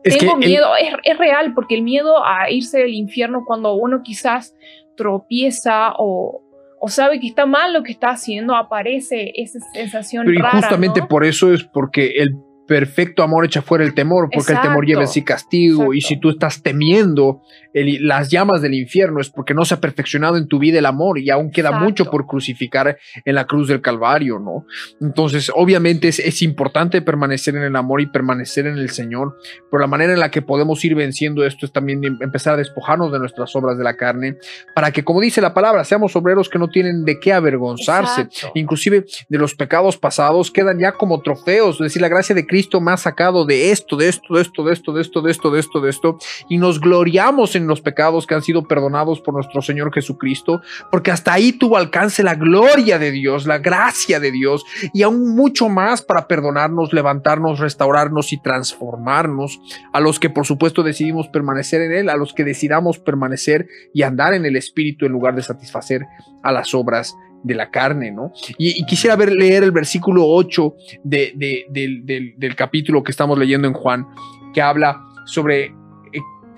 Es tengo el- miedo, es, es real, porque el miedo a irse del infierno cuando uno quizás tropieza o, o sabe que está mal lo que está haciendo, aparece esa sensación Pero y rara. justamente ¿no? por eso es porque el perfecto amor echa fuera el temor, porque el temor lleva en sí castigo. Y si tú estás temiendo el- las llamas del infierno, es porque no se ha perfeccionado en tu vida el amor y aún queda Exacto. mucho por crucificar en la cruz del Calvario, ¿no? Entonces, obviamente es, es importante permanecer en el amor y permanecer en el Señor, pero la manera en la que podemos ir venciendo esto es también em- empezar a despojarnos de nuestras obras de la carne, para que, como dice la palabra, seamos obreros que no tienen de qué avergonzarse inclusive de los pecados pasados, quedan ya como trofeos. Es decir, la gracia de Cristo me ha sacado de esto, de esto, de esto, de esto, de esto, de esto, de esto, de esto, y nos gloriamos en los pecados que han sido perdonados por nuestro Señor Jesucristo, porque hasta ahí tuvo alcance la gloria de Dios, la gracia de Dios, y aún mucho más para perdonarnos, levantarnos, restaurarnos y transformarnos, a los que por supuesto decidimos permanecer en Él, a los que decidamos permanecer y andar en el Espíritu en lugar de satisfacer a las obras de la carne, ¿no? Y, y quisiera ver, leer el versículo 8 de- de- del, del- del capítulo que estamos leyendo en Juan, que habla sobre, eh,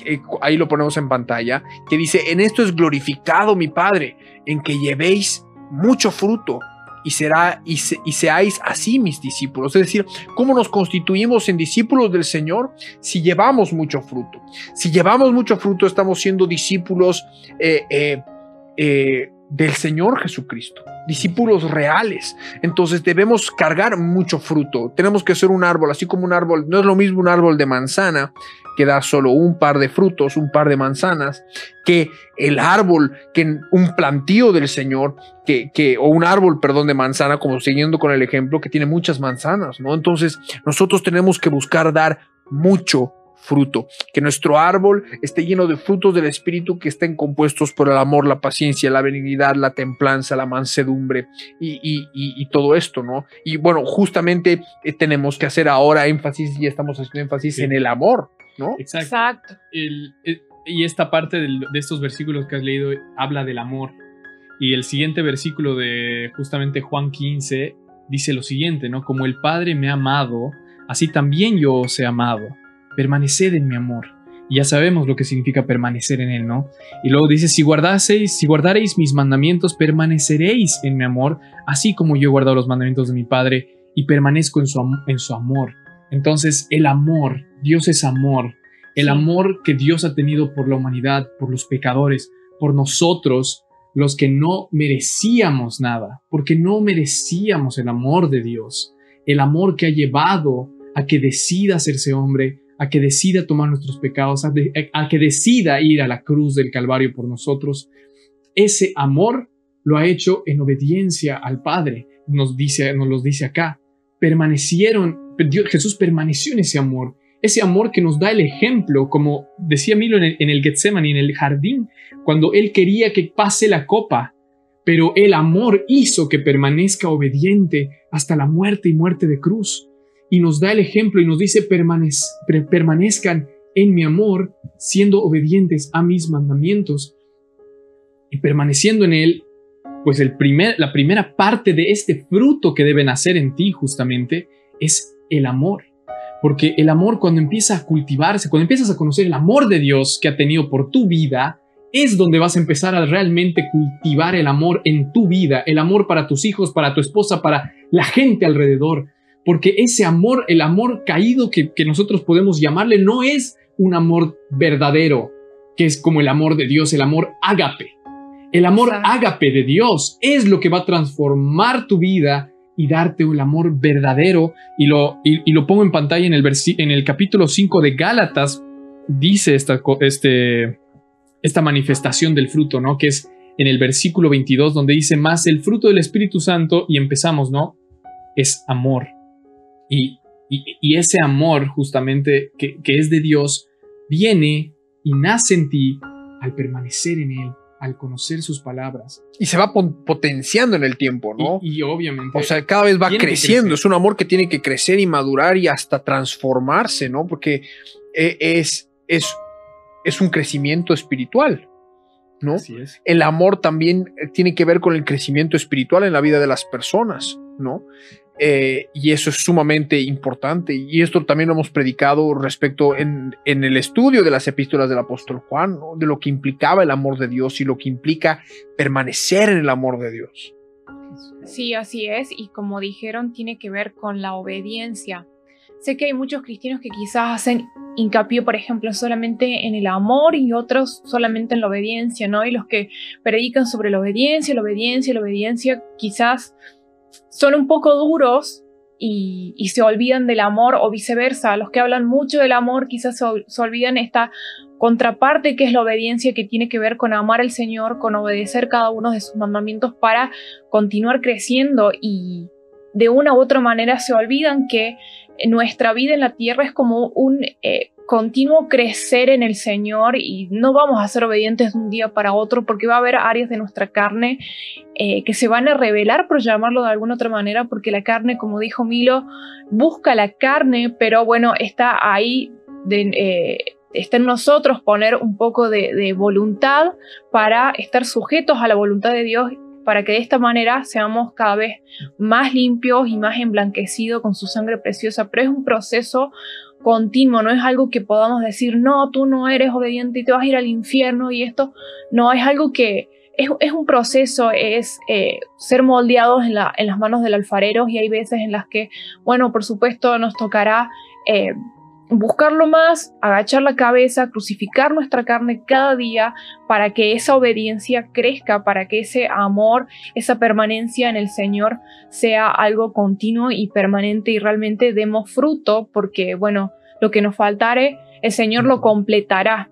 eh, ahí lo ponemos en pantalla, que dice, en esto es glorificado mi Padre, en que llevéis mucho fruto y, será, y, se- y seáis así mis discípulos. Es decir, ¿cómo nos constituimos en discípulos del Señor? Si llevamos mucho fruto. Si llevamos mucho fruto, estamos siendo discípulos eh, eh, eh, del Señor Jesucristo, discípulos reales. Entonces debemos cargar mucho fruto. Tenemos que ser un árbol, así como un árbol, no es lo mismo un árbol de manzana que da solo un par de frutos, un par de manzanas, que el árbol, que un plantío del Señor, que, que, o un árbol, perdón, de manzana, como siguiendo con el ejemplo, que tiene muchas manzanas, ¿no? Entonces nosotros tenemos que buscar dar mucho fruto, que nuestro árbol esté lleno de frutos del Espíritu que estén compuestos por el amor, la paciencia, la benignidad, la templanza, la mansedumbre y, y- y- y todo esto, ¿no? Y bueno, justamente eh, tenemos que hacer ahora énfasis y estamos haciendo énfasis Sí. en el amor, ¿no? Exacto. Exacto. El- el- y esta parte del- de estos versículos que has leído habla del amor. Y el siguiente versículo de justamente Juan 15 dice lo siguiente, ¿no? Como el Padre me ha amado, así también yo os he amado. Permaneced en mi amor. Y ya sabemos lo que significa permanecer en él, ¿no? Y luego dice, si guardaseis, si guardareis mis mandamientos, permaneceréis en mi amor, así como yo he guardado los mandamientos de mi Padre y permanezco en su, en su amor. Entonces, el amor, Dios es amor, el amor que Dios ha tenido por la humanidad, por los pecadores, por nosotros, los que no merecíamos nada, porque no merecíamos el amor de Dios, el amor que ha llevado a que decida hacerse hombre, a que decida tomar nuestros pecados, a, que decida ir a la cruz del Calvario por nosotros. Ese amor lo ha hecho en obediencia al Padre, nos dice, nos lo dice acá. Permanecieron, Jesús permaneció en ese amor, ese amor que nos da el ejemplo, como decía Milo en el, en el Getsemaní, en el jardín, cuando él quería que pase la copa, pero el amor hizo que permanezca obediente hasta la muerte y muerte de cruz y nos da el ejemplo y nos dice permanezcan en mi amor, siendo obedientes a mis mandamientos y permaneciendo en él, pues el primer, la primera parte de este fruto que deben hacer en ti justamente es el amor. Porque el amor cuando empieza a cultivarse, cuando empiezas a conocer el amor de Dios que ha tenido por tu vida, es donde vas a empezar a realmente cultivar el amor en tu vida, el amor para tus hijos, para tu esposa, para la gente alrededor porque ese amor, el amor caído que, nosotros podemos llamarle, no es un amor verdadero, que es como el amor de Dios, el amor ágape. El amor ágape de Dios es lo que va a transformar tu vida y darte el amor verdadero. Y lo, y, lo pongo en pantalla en el, en el capítulo 5 de Gálatas, dice esta, este, esta manifestación del fruto, ¿no? Que es en el versículo 22, donde dice más el fruto del Espíritu Santo, y empezamos, ¿no? Es amor. Y, ese amor justamente que, es de Dios viene y nace en ti al permanecer en Él, al conocer sus palabras. Y se va potenciando en el tiempo, ¿no? Y, obviamente. O sea, cada vez va creciendo. Es un amor que tiene que crecer y madurar y hasta transformarse, ¿no? Porque e, es, es, es un crecimiento espiritual. ¿no? Así es. El amor también tiene que ver con el crecimiento espiritual en la vida de las personas, ¿no? Eh, y eso es sumamente importante. Y esto también lo hemos predicado respecto en, el estudio de las epístolas del apóstol Juan, de lo que implicaba el amor de Dios y lo que implica permanecer en el amor de Dios. Sí, así es. Y como dijeron, tiene que ver con la obediencia. Sé que hay muchos cristianos que quizás hacen hincapié, por ejemplo, solamente en el amor y otros solamente en la obediencia, ¿no? Y los que predican sobre la obediencia, la obediencia, la obediencia, quizás son un poco duros y, se olvidan del amor o viceversa. Los que hablan mucho del amor quizás se, olvidan esta contraparte que es la obediencia que tiene que ver con amar al Señor, con obedecer cada uno de sus mandamientos para continuar creciendo y de una u otra manera se olvidan que nuestra vida en la tierra es como un eh, continuo crecer en el Señor y no vamos a ser obedientes de un día para otro porque va a haber áreas de nuestra carne eh, que se van a revelar, por llamarlo de alguna otra manera, porque la carne, como dijo Milo, busca la carne, pero bueno, está ahí, eh, está en nosotros poner un poco de, voluntad para estar sujetos a la voluntad de Dios para que de esta manera seamos cada vez más limpios y más emblanquecidos con su sangre preciosa, pero es un proceso continuo, no es algo que podamos decir, no, tú no eres obediente y te vas a ir al infierno y esto, no, es algo que es, un proceso, es eh, ser moldeados en, la, en, las manos del alfarero y hay veces en las que, bueno, por supuesto nos tocará eh, buscarlo más, agachar la cabeza, crucificar nuestra carne cada día para que esa obediencia crezca, para que ese amor, esa permanencia en el Señor sea algo continuo y permanente y realmente demos fruto, porque bueno, lo que nos faltare, el Señor lo completará.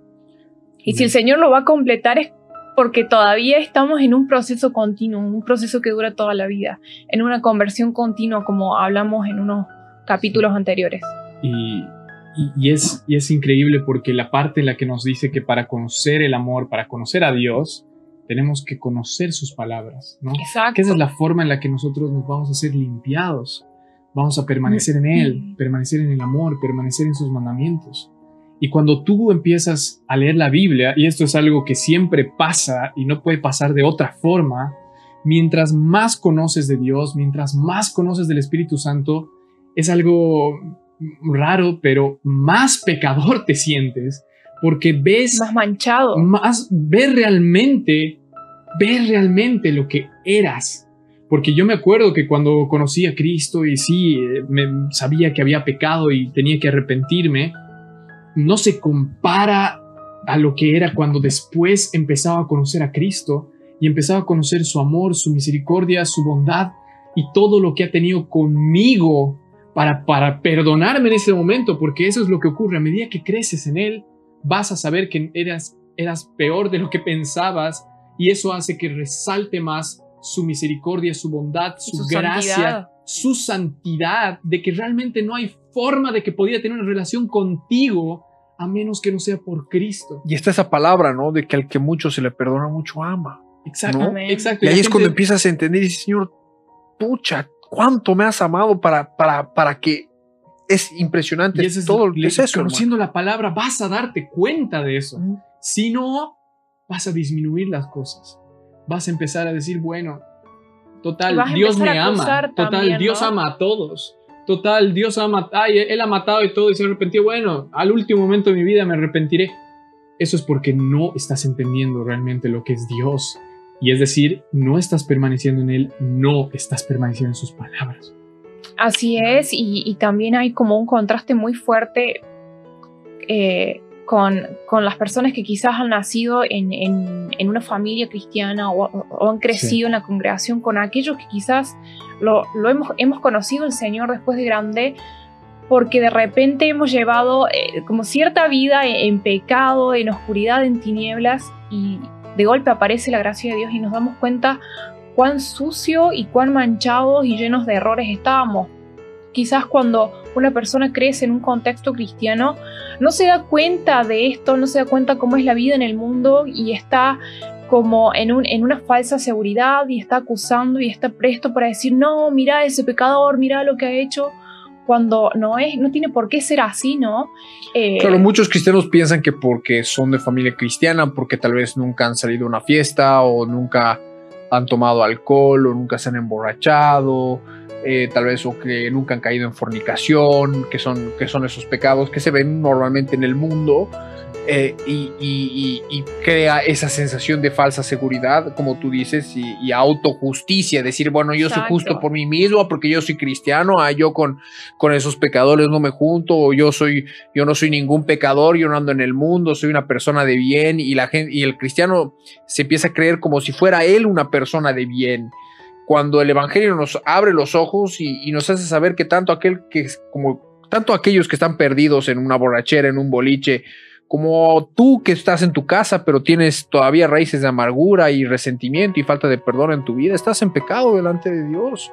Y si el Señor lo va a completar es porque todavía estamos en un proceso continuo, un proceso que dura toda la vida, en una conversión continua como hablamos en unos capítulos anteriores. Y y, es, y es increíble porque la parte en la que nos dice que para conocer el amor, para conocer a Dios, tenemos que conocer sus palabras, ¿no? Exacto. Que esa es la forma en la que nosotros nos vamos a ser limpiados, vamos a permanecer en Él, permanecer en el amor, permanecer en sus mandamientos. Y cuando tú empiezas a leer la Biblia, y esto es algo que siempre pasa y no puede pasar de otra forma, mientras más conoces de Dios, mientras más conoces del Espíritu Santo, es algo raro, pero más pecador te sientes, porque ves Más manchado. más ves realmente, ves realmente lo que eras. Porque yo me acuerdo que cuando conocí a Cristo y sí, eh, me sabía que había pecado y tenía que arrepentirme, no se compara a lo que era cuando después empezaba a conocer a Cristo y empezaba a conocer su amor, su misericordia, su bondad y todo lo que ha tenido conmigo para, para perdonarme en ese momento, porque eso es lo que ocurre. A medida que creces en Él, vas a saber que eras, eras peor de lo que pensabas y eso hace que resalte más su misericordia, su bondad, su, Su gracia, santidad. su santidad, de que realmente no hay forma de que podía tener una relación contigo a menos que no sea por Cristo. Y está esa palabra, ¿no? De que al que mucho se le perdona, mucho ama. Exacto, ¿No? Exacto. Y ahí es cuando empiezas a entender y dices, Señor, pucha, ¿cuánto me has amado para, para, para que es impresionante y es, todo lo que es eso, conociendo la palabra, vas a darte cuenta de eso. Si no, vas a disminuir las cosas. Vas a empezar a decir, bueno, total, Dios me a ama. Total, también, Dios ¿no? ama a todos. Total, Dios ama, ay, él ha matado y todo y se arrepintió. Bueno, al último momento de mi vida me arrepentiré. Eso es porque no estás entendiendo realmente lo que es Dios. Y es decir, no estás permaneciendo en Él, no estás permaneciendo en sus palabras. Así es, y, y también hay como un contraste muy fuerte eh, con, con las personas que quizás han nacido en, en- en una familia cristiana o, o han crecido en la congregación, con aquellos que quizás lo, lo hemos, hemos conocido el Señor después de grande, porque de repente hemos llevado eh, como cierta vida en, en pecado, en oscuridad, en tinieblas, y de golpe aparece la gracia de Dios y nos damos cuenta cuán sucio y cuán manchados y llenos de errores estábamos. Quizás cuando una persona crece en un contexto cristiano, no se da cuenta de esto, no se da cuenta cómo es la vida en el mundo y está como en, un, en una falsa seguridad y está acusando y está presto para decir, no, mira ese pecador, mira lo que ha hecho, cuando no es, no tiene por qué ser así, ¿no? Eh, Claro, muchos cristianos piensan que porque son de familia cristiana, porque tal vez nunca han salido a una fiesta o nunca han tomado alcohol o nunca se han emborrachado, eh, tal vez o que nunca han caído en fornicación, que son, que son esos pecados que se ven normalmente en el mundo eh, y, y- y- y crea esa sensación de falsa seguridad, como tú dices, y, autojusticia, decir, bueno, yo soy justo por mí mismo porque yo soy cristiano, ah, yo con, con esos pecadores no me junto, o yo soy yo no soy ningún pecador, yo no ando en el mundo, soy una persona de bien y la gente y el cristiano se empieza a creer como si fuera él una persona de bien. Cuando el evangelio nos abre los ojos y, y nos hace saber que tanto aquel que como tanto aquellos que están perdidos en una borrachera, en un boliche, como tú que estás en tu casa pero tienes todavía raíces de amargura y resentimiento y falta de perdón en tu vida, estás en pecado delante de Dios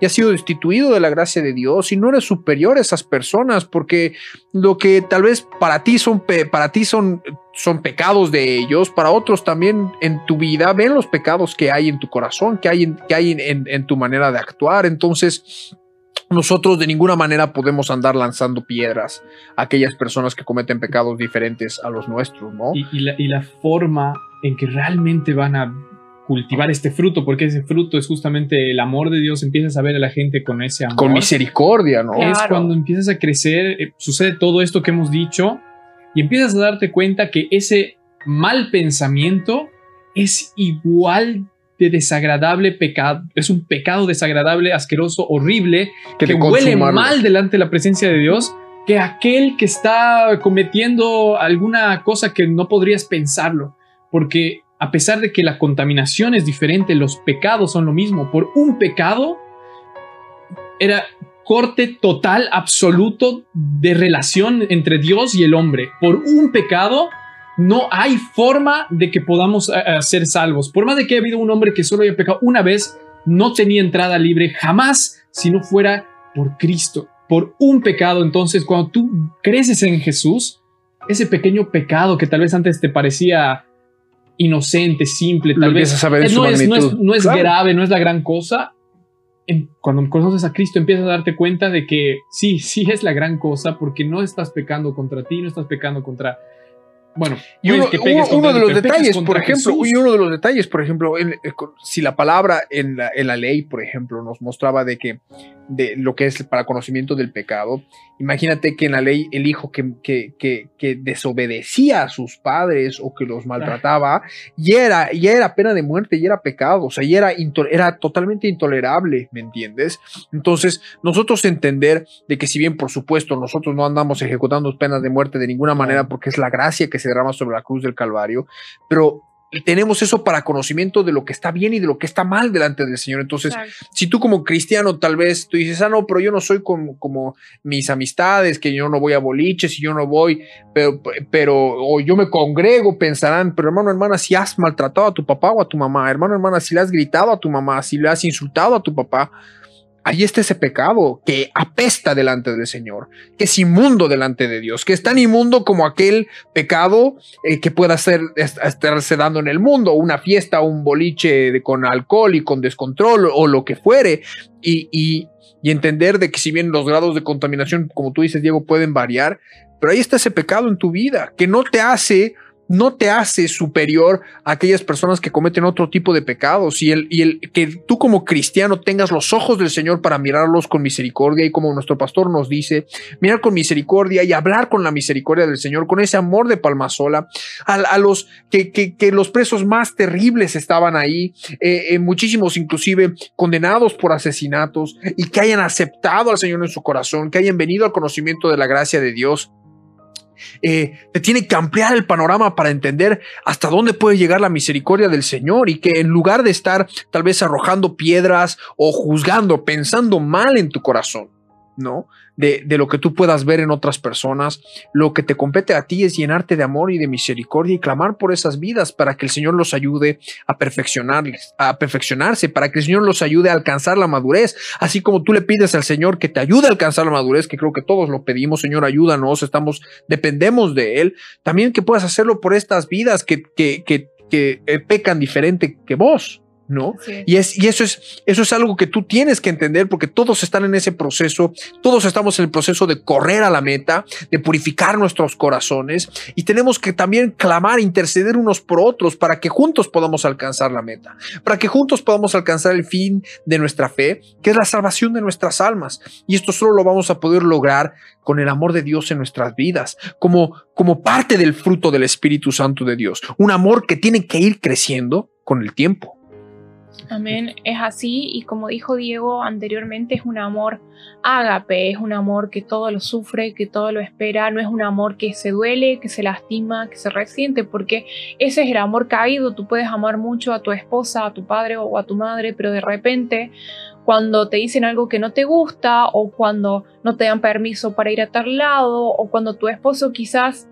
y has sido destituido de la gracia de Dios y no eres superior a esas personas porque lo que tal vez para ti son para ti son son pecados de ellos, para otros también en tu vida ven los pecados que hay en tu corazón, que hay que hay en tu manera de actuar. Entonces, nosotros de ninguna manera podemos andar lanzando piedras a aquellas personas que cometen pecados diferentes a los nuestros, ¿no? y, y la, y la forma en que realmente van a cultivar este fruto, porque ese fruto es justamente el amor de Dios, empiezas a ver a la gente con ese amor. Con misericordia, ¿no? Claro. Es cuando empiezas a crecer, eh, sucede todo esto que hemos dicho, y empiezas a darte cuenta que ese mal pensamiento es igual de desagradable pecado, es un pecado desagradable, asqueroso, horrible, que, de huele consumarlo. mal delante de la presencia de Dios que aquel que está cometiendo alguna cosa que no podrías pensarlo. Porque a pesar de que la contaminación es diferente, los pecados son lo mismo. Por un pecado era corte total, absoluto de relación entre Dios y el hombre. Por un pecado no hay forma de que podamos eh, eh, ser salvos. Por más de que haya habido un hombre que solo haya pecado una vez, no tenía entrada libre jamás si no fuera por Cristo, por un pecado. Entonces, cuando tú creces en Jesús, ese pequeño pecado que tal vez antes te parecía inocente, simple, Lo tal vez a no, es, no es- magnitud. no es Claro. grave, no es la gran cosa, cuando conoces a Cristo empiezas a darte cuenta de que sí, sí es la gran cosa porque no estás pecando contra ti, no estás pecando contra bueno, y uno, de los detalles, por ejemplo, y uno de los detalles, por ejemplo, si la palabra en la, en la, ley, por ejemplo, nos mostraba de que de lo que es para conocimiento del pecado, imagínate que en la ley el hijo que, que, que, desobedecía a sus padres o que los maltrataba, ya era, ya era pena de muerte, ya era pecado, o sea, ya era, era totalmente intolerable, ¿me entiendes? Entonces, nosotros entender de que si bien, por supuesto, nosotros no andamos ejecutando penas de muerte de ninguna manera porque es la gracia que se derrama sobre la cruz del Calvario, pero tenemos eso para conocimiento de lo que está bien y de lo que está mal delante del Señor. Entonces, si tú como cristiano tal vez tú dices, ah, no, pero yo no soy como, como mis amistades, que yo no voy a boliches y yo no voy, pero, pero, o yo me congrego, pensarán, pero hermano, hermana, si has maltratado a tu papá o a tu mamá, hermano, hermana, si le has gritado a tu mamá, si le has insultado a tu papá, ahí está ese pecado que apesta delante del Señor, que es inmundo delante de Dios, que es tan inmundo como aquel pecado eh, que pueda ser, estarse dando en el mundo, una fiesta, un boliche con alcohol y con descontrol o lo que fuere, y, y, y entender de que si bien los grados de contaminación, como tú dices, Diego, pueden variar, pero ahí está ese pecado en tu vida, que no te hace no te hace superior a aquellas personas que cometen otro tipo de pecados. Y el, y el que tú como cristiano tengas los ojos del Señor para mirarlos con misericordia. Y como nuestro pastor nos dice, mirar con misericordia y hablar con la misericordia del Señor, con ese amor de palma sola, a, los que, que, los presos más terribles estaban ahí, eh, eh, muchísimos inclusive condenados por asesinatos y que hayan aceptado al Señor en su corazón, que hayan venido al conocimiento de la gracia de Dios eh, te tiene que ampliar el panorama para entender hasta dónde puede llegar la misericordia del Señor y que en lugar de estar tal vez arrojando piedras o juzgando, pensando mal en tu corazón, ¿no? De, de, lo que tú puedas ver en otras personas. Lo que te compete a ti es llenarte de amor y de misericordia y clamar por esas vidas para que el Señor los ayude a perfeccionarles, a perfeccionarse, para que el Señor los ayude a alcanzar la madurez, así como tú le pides al Señor que te ayude a alcanzar la madurez, que creo que todos lo pedimos, Señor, ayúdanos, estamos, dependemos de Él. También que puedas hacerlo por estas vidas que, que, que, que eh, pecan diferente que vos. ¿No? Y, es, y eso, es, eso es algo que tú tienes que entender porque todos están en ese proceso, todos estamos en el proceso de correr a la meta, de purificar nuestros corazones y tenemos que también clamar, interceder unos por otros para que juntos podamos alcanzar la meta, para que juntos podamos alcanzar el fin de nuestra fe, que es la salvación de nuestras almas. Y esto solo lo vamos a poder lograr con el amor de Dios en nuestras vidas, como, como parte del fruto del Espíritu Santo de Dios, un amor que tiene que ir creciendo con el tiempo. Amén, es así y como dijo Diego anteriormente, es un amor ágape, es un amor que todo lo sufre, que todo lo espera, no es un amor que se duele, que se lastima, que se resiente, porque ese es el amor caído, tú puedes amar mucho a tu esposa, a tu padre o a tu madre, pero de repente cuando te dicen algo que no te gusta o cuando no te dan permiso para ir a tal lado o cuando tu esposo quizás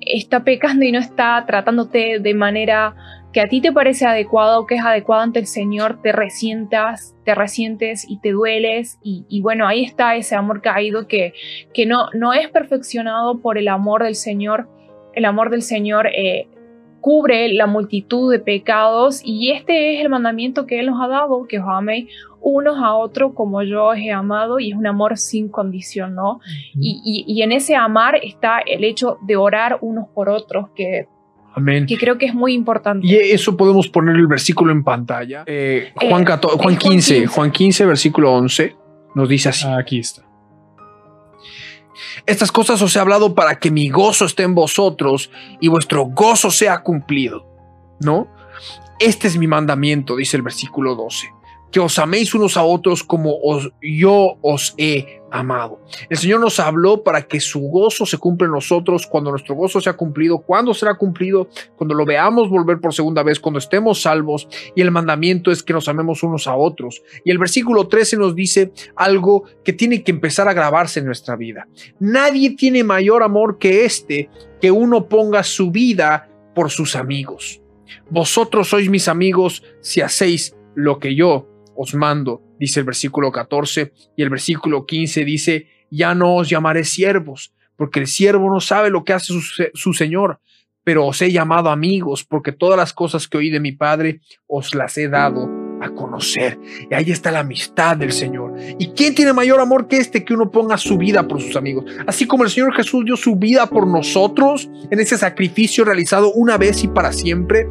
está pecando y no está tratándote de manera que a ti te parece adecuado, que es adecuado ante el Señor, te resientas, te resientes y te dueles. Y, bueno, ahí está ese amor caído que, que no, no es perfeccionado por el amor del Señor. El amor del Señor eh, cubre la multitud de pecados y este es el mandamiento que Él nos ha dado, que os améis unos a otros como yo os he amado y es un amor sin condición, ¿no? y, y, en ese amar está el hecho de orar unos por otros, que Amén. Que creo que es muy importante. Y eso podemos poner el versículo en pantalla. Eh, Juan, eh, Juan, 15, Juan 15, versículo 11, nos dice así. Aquí está. Estas cosas os he hablado para que mi gozo esté en vosotros y vuestro gozo sea cumplido. ¿No? Este es mi mandamiento, dice el versículo 12 que os améis unos a otros como yo os he amado. El Señor nos habló para que su gozo se cumpla en nosotros cuando nuestro gozo sea cumplido. ¿Cuándo será cumplido? Cuando lo veamos volver por segunda vez, cuando estemos salvos. Y el mandamiento es que nos amemos unos a otros. Y el versículo 13 nos dice algo que tiene que empezar a grabarse en nuestra vida. Nadie tiene mayor amor que este, que uno ponga su vida por sus amigos. Vosotros sois mis amigos si hacéis lo que yo os mando, dice el versículo 14, y el versículo 15 dice, ya no os llamaré siervos, porque el siervo no sabe lo que hace su, Señor, pero os he llamado amigos, porque todas las cosas que oí de mi Padre os las he dado a conocer. Y ahí está la amistad del Señor. ¿Y quién tiene mayor amor que este que uno ponga su vida por sus amigos? Así como el Señor Jesús dio su vida por nosotros en ese sacrificio realizado una vez y para siempre,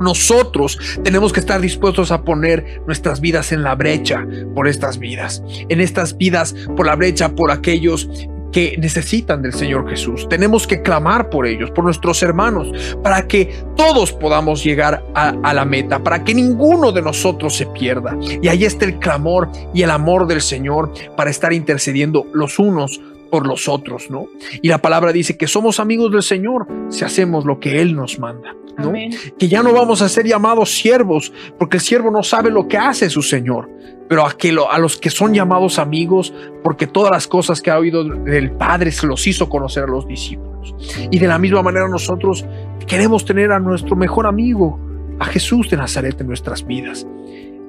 nosotros tenemos que estar dispuestos a poner nuestras vidas en la brecha por estas vidas, en estas vidas por la brecha por aquellos que necesitan del Señor Jesús. Tenemos que clamar por ellos, por nuestros hermanos, para que todos podamos llegar a, la meta, para que ninguno de nosotros se pierda. Y ahí está el clamor y el amor del Señor para estar intercediendo los unos por los otros, ¿no? Y la palabra dice que somos amigos del Señor si hacemos lo que Él nos manda. ¿no? Que ya no vamos a ser llamados siervos, porque el siervo no sabe lo que hace su Señor, pero a, que a los que son llamados amigos, porque todas las cosas que ha oído del Padre se los hizo conocer a los discípulos. Y de la misma manera nosotros queremos tener a nuestro mejor amigo, a Jesús de Nazaret en nuestras vidas.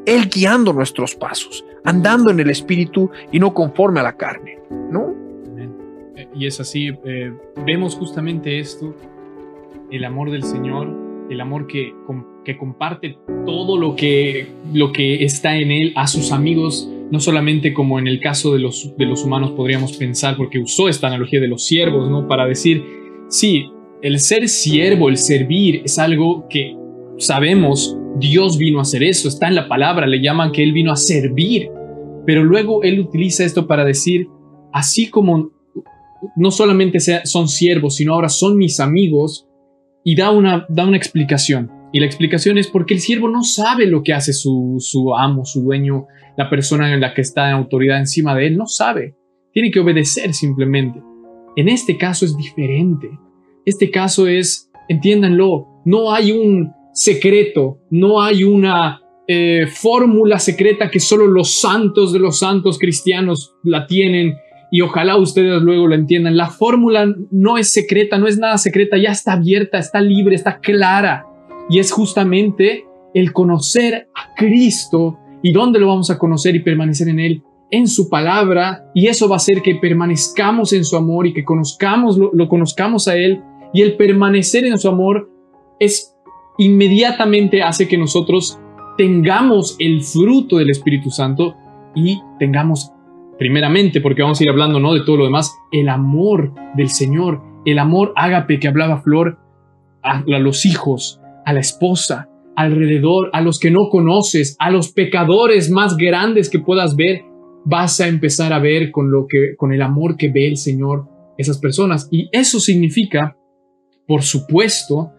Él guiando nuestros pasos, andando en el Espíritu y no conforme a la carne, ¿no? Y es así, eh, vemos justamente esto, el amor del Señor el amor que, que comparte todo lo que, lo que está en él a sus amigos, no solamente como en el caso de los, de los humanos podríamos pensar, porque usó esta analogía de los siervos, ¿no? Para decir, sí, el ser siervo, el servir, es algo que sabemos, Dios vino a hacer eso, está en la palabra, le llaman que Él vino a servir, pero luego Él utiliza esto para decir, así como no solamente son siervos, sino ahora son mis amigos, y da una, da una explicación. Y la explicación es porque el siervo no sabe lo que hace su, su amo, su dueño, la persona en la que está en autoridad encima de él, no sabe. Tiene que obedecer simplemente. En este caso es diferente. Este caso es, entiéndanlo, no hay un secreto, no hay una eh, fórmula secreta que solo los santos de los santos cristianos la tienen y ojalá ustedes luego lo entiendan. La fórmula no es secreta, no es nada secreta, ya está abierta, está libre, está clara. Y es justamente el conocer a Cristo y dónde lo vamos a conocer y permanecer en Él, en su palabra. Y eso va a hacer que permanezcamos en su amor y que conozcamos, lo, lo conozcamos a Él. Y el permanecer en su amor es inmediatamente hace que nosotros tengamos el fruto del Espíritu Santo y tengamos primeramente, porque vamos a ir hablando ¿no? de todo lo demás, el amor del Señor, el amor ágape que hablaba Flor a, los hijos, a la esposa, alrededor, a los que no conoces, a los pecadores más grandes que puedas ver, vas a empezar a ver con lo que con el amor que ve el Señor esas personas y eso significa, por supuesto,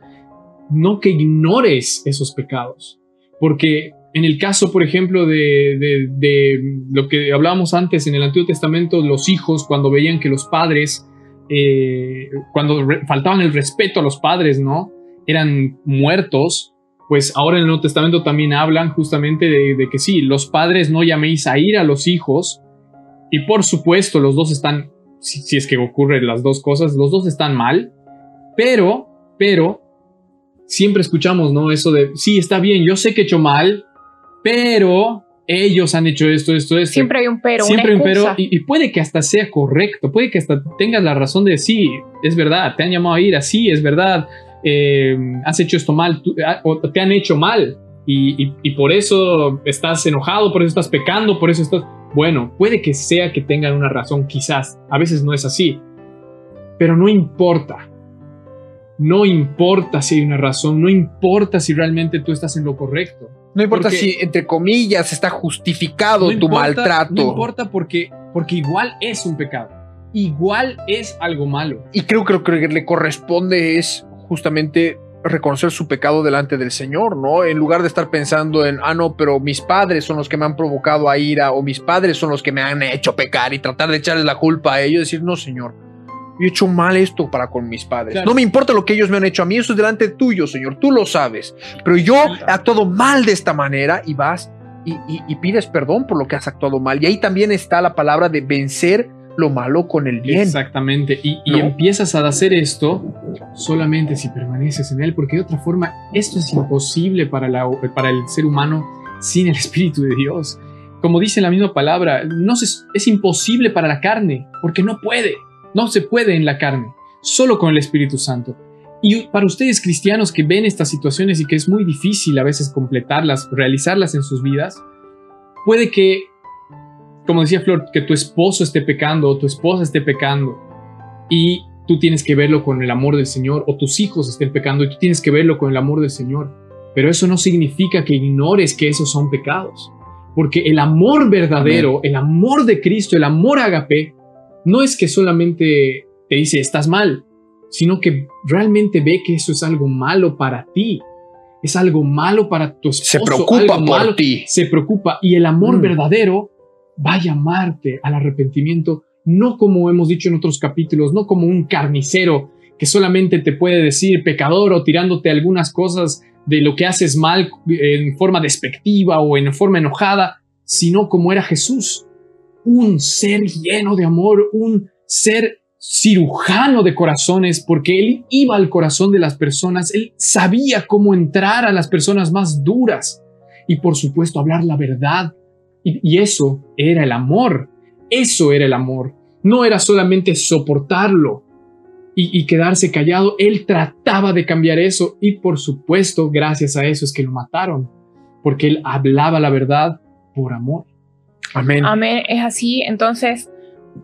no que ignores esos pecados, porque en el caso, por ejemplo, de, lo que hablábamos antes en el Antiguo Testamento, los hijos cuando veían que los padres, eh, cuando faltaban el respeto a los padres, ¿no? Eran muertos, pues ahora en el Nuevo Testamento también hablan justamente de, que sí, los padres no llaméis a ir a los hijos, y por supuesto los dos están, si, si es que ocurren las dos cosas, los dos están mal, pero, pero, siempre escuchamos, ¿no? Eso de, sí, está bien, yo sé que he hecho mal, pero ellos han hecho esto, esto, esto. Siempre hay un pero. Siempre hay un pero. Y, puede que hasta sea correcto, puede que hasta tengas la razón de sí, es verdad, te han llamado a ir así, es verdad, eh, has hecho esto mal, ah, o te han hecho mal. Y, y, por eso estás enojado, por eso estás pecando, por eso estás... Bueno, puede que sea que tengan una razón, quizás. A veces no es así. Pero no importa. No importa si hay una razón, no importa si realmente tú estás en lo correcto no importa si, entre comillas, está justificado tu maltrato. No importa porque, porque igual es un pecado. Igual es algo malo. Y creo que lo que le corresponde es justamente reconocer su pecado delante del Señor, ¿no? En lugar de estar pensando en, ah, no, pero mis padres son los que me han provocado a ira o mis padres son los que me han hecho pecar y tratar de echarles la culpa a ellos, decir, no, Señor, he hecho mal esto para con mis padres. No me importa lo que ellos me han hecho a mí, eso es delante tuyo, Señor, tú lo sabes. Pero yo he actuado mal de esta manera y vas y, pides perdón por lo que has actuado mal. Y ahí también está la palabra de vencer lo malo con el bien. Exactamente. Y, empiezas a hacer esto solamente si permaneces en él, porque de otra forma esto es imposible para, la, para el ser humano sin el Espíritu de Dios. Como dice la misma palabra, no es imposible para la carne, porque no puede. No se puede en la carne, solo con el Espíritu Santo. Y para ustedes cristianos que ven estas situaciones y que es muy difícil a veces completarlas, realizarlas en sus vidas, puede que, como decía Flor, que tu esposo esté pecando o tu esposa esté pecando y tú tienes que verlo con el amor del Señor o tus hijos estén pecando y tú tienes que verlo con el amor del Señor. Pero eso no significa que ignores que esos son pecados. Porque el amor verdadero, el amor de Cristo, el amor agape, no es que solamente te dice estás mal, sino que realmente ve que eso es algo malo para ti. Es algo malo para tu esposo. Se preocupa por ti. Se preocupa. Y el amor Mm. verdadero va a llamarte al arrepentimiento, no como hemos dicho en otros capítulos, no como un carnicero que solamente te puede decir pecador o tirándote algunas cosas de lo que haces mal en forma despectiva o en forma enojada, sino como era Jesús, un ser lleno de amor, un ser cirujano de corazones, porque él iba al corazón de las personas, él sabía cómo entrar a las personas más duras y por supuesto hablar la verdad. Y, eso era el amor, eso era el amor, no era solamente soportarlo y, y quedarse callado, él trataba de cambiar eso y por supuesto gracias a eso es que lo mataron, porque él hablaba la verdad por amor. Amén. Amén, es así. Entonces,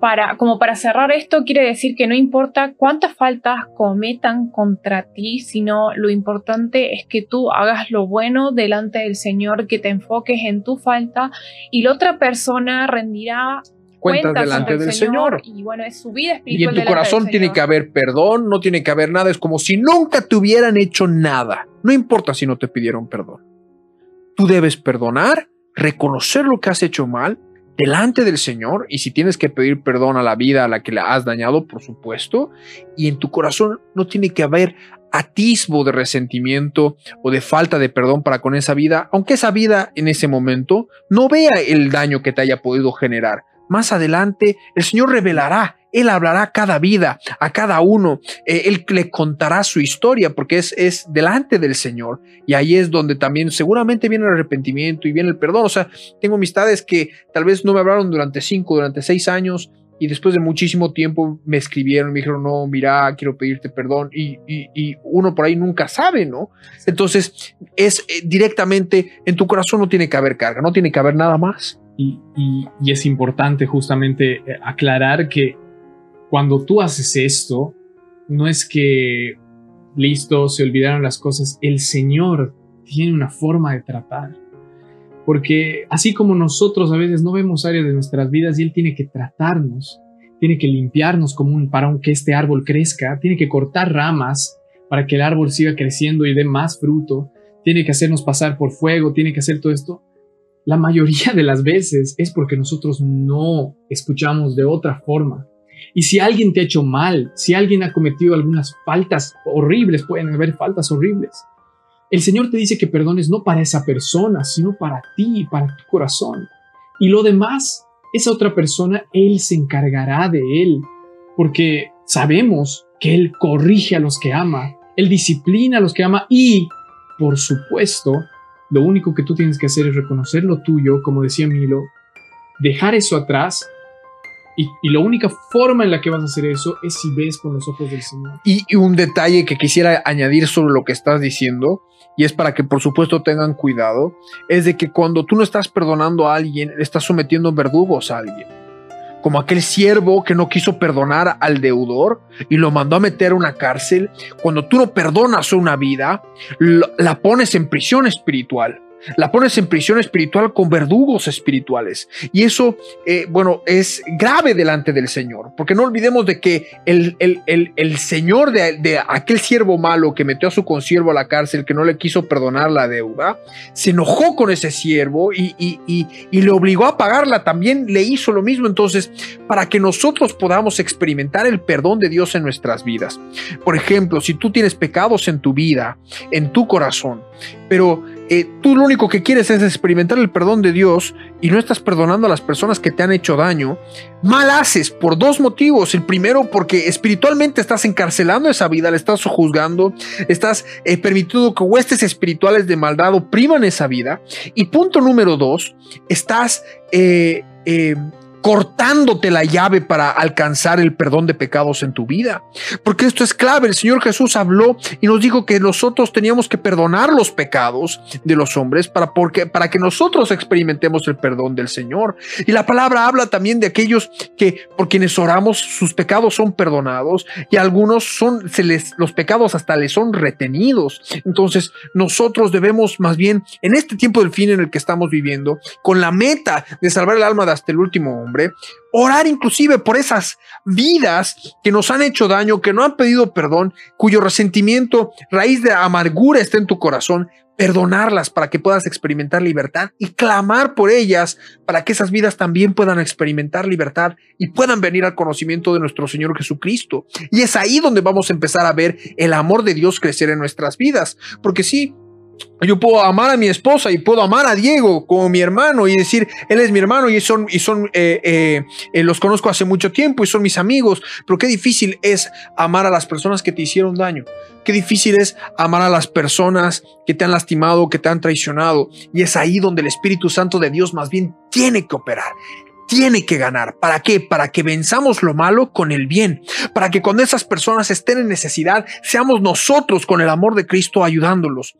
para, como para cerrar esto, quiere decir que no importa cuántas faltas cometan contra ti, sino lo importante es que tú hagas lo bueno delante del Señor, que te enfoques en tu falta y la otra persona rendirá Cuentas delante ante el del Señor. Y bueno, es su vida Y espiritual. en tu corazón tiene Señor. que haber perdón, no tiene que haber nada. Es como si nunca te hubieran hecho nada. No importa si no te pidieron perdón. Tú debes perdonar, reconocer lo que has hecho mal delante del Señor y si tienes que pedir perdón a la vida a la que le has dañado, por supuesto, y en tu corazón no tiene que haber atisbo de resentimiento o de falta de perdón para con esa vida, aunque esa vida en ese momento no vea el daño que te haya podido generar. Más adelante el Señor revelará, Él hablará a cada vida, a cada uno, eh, Él le contará su historia porque es, es delante del Señor y ahí es donde también seguramente viene el arrepentimiento y viene el perdón. O sea, tengo amistades que tal vez no me hablaron durante cinco, durante seis años y después de muchísimo tiempo me escribieron, me dijeron, no, mira, quiero pedirte perdón y, y- y uno por ahí nunca sabe, ¿no? Entonces es eh, directamente en tu corazón no tiene que haber carga, no tiene que haber nada más. Y, y- y es importante justamente eh, aclarar que cuando tú haces esto, no es que listo, se olvidaron las cosas, el Señor tiene una forma de tratar. Porque así como nosotros a veces no vemos áreas de nuestras vidas y Él tiene que tratarnos, tiene que limpiarnos como un, para que este árbol crezca, tiene que cortar ramas para que el árbol siga creciendo y dé más fruto, tiene que hacernos pasar por fuego, tiene que hacer todo esto la mayoría de las veces es porque nosotros no escuchamos de otra forma. Y si alguien te ha hecho mal, si alguien ha cometido algunas faltas horribles, pueden haber faltas horribles, el Señor te dice que perdones no para esa persona, sino para ti, para tu corazón. Y lo demás, esa otra persona, Él se encargará de Él, porque sabemos que Él corrige a los que ama, Él disciplina a los que ama y, por supuesto, lo único que tú tienes que hacer es reconocer lo tuyo, como decía Milo, dejar eso atrás. Y, la única forma en la que vas a hacer eso es si ves con los ojos del Señor. Y, un detalle que quisiera añadir sobre lo que estás diciendo, y es para que por supuesto tengan cuidado, es de que cuando tú no estás perdonando a alguien, estás sometiendo verdugos a alguien. Como aquel siervo que no quiso perdonar al deudor y lo mandó a meter a una cárcel. Cuando tú no perdonas una vida, la pones en prisión espiritual. La pones en prisión espiritual con verdugos espirituales. Y eso, eh, bueno, es grave delante del Señor. Porque no olvidemos de que el, el- el- Señor de, de aquel siervo malo que metió a su consiervo a la cárcel, que no le quiso perdonar la deuda, se enojó con ese siervo y, y- y- y le obligó a pagarla. También le hizo lo mismo. Entonces, para que nosotros podamos experimentar el perdón de Dios en nuestras vidas. Por ejemplo, si tú tienes pecados en tu vida, en tu corazón, pero eh, tú lo único que quieres es experimentar el perdón de Dios y no estás perdonando a las personas que te han hecho daño, mal haces por dos motivos. El primero, porque espiritualmente estás encarcelando esa vida, le estás juzgando, estás eh, permitiendo que huestes espirituales de maldad opriman esa vida. Y punto número dos, estás eh, eh, cortándote la llave para alcanzar el perdón de pecados en tu vida. Porque esto es clave. El Señor Jesús habló y nos dijo que nosotros teníamos que perdonar los pecados de los hombres para, porque, para que nosotros experimentemos el perdón del Señor. Y la palabra habla también de aquellos que por quienes oramos sus pecados son perdonados y algunos son, se les, los pecados hasta les son retenidos. Entonces nosotros debemos más bien en este tiempo del fin en el que estamos viviendo, con la meta de salvar el alma de hasta el último orar inclusive por esas vidas que nos han hecho daño, que no han pedido perdón, cuyo resentimiento, raíz de amargura está en tu corazón, perdonarlas para que puedas experimentar libertad y clamar por ellas para que esas vidas también puedan experimentar libertad y puedan venir al conocimiento de nuestro Señor Jesucristo. Y es ahí donde vamos a empezar a ver el amor de Dios crecer en nuestras vidas, porque sí, yo puedo amar a mi esposa y puedo amar a Diego como mi hermano y decir, él es mi hermano y son, y son eh, eh, eh, los conozco hace mucho tiempo y son mis amigos, pero qué difícil es amar a las personas que te hicieron daño. Qué difícil es amar a las personas que te han lastimado, que te han traicionado. Y es ahí donde el Espíritu Santo de Dios más bien tiene que operar tiene que ganar. ¿Para qué? Para que venzamos lo malo con el bien. Para que cuando esas personas estén en necesidad, seamos nosotros con el amor de Cristo ayudándolos,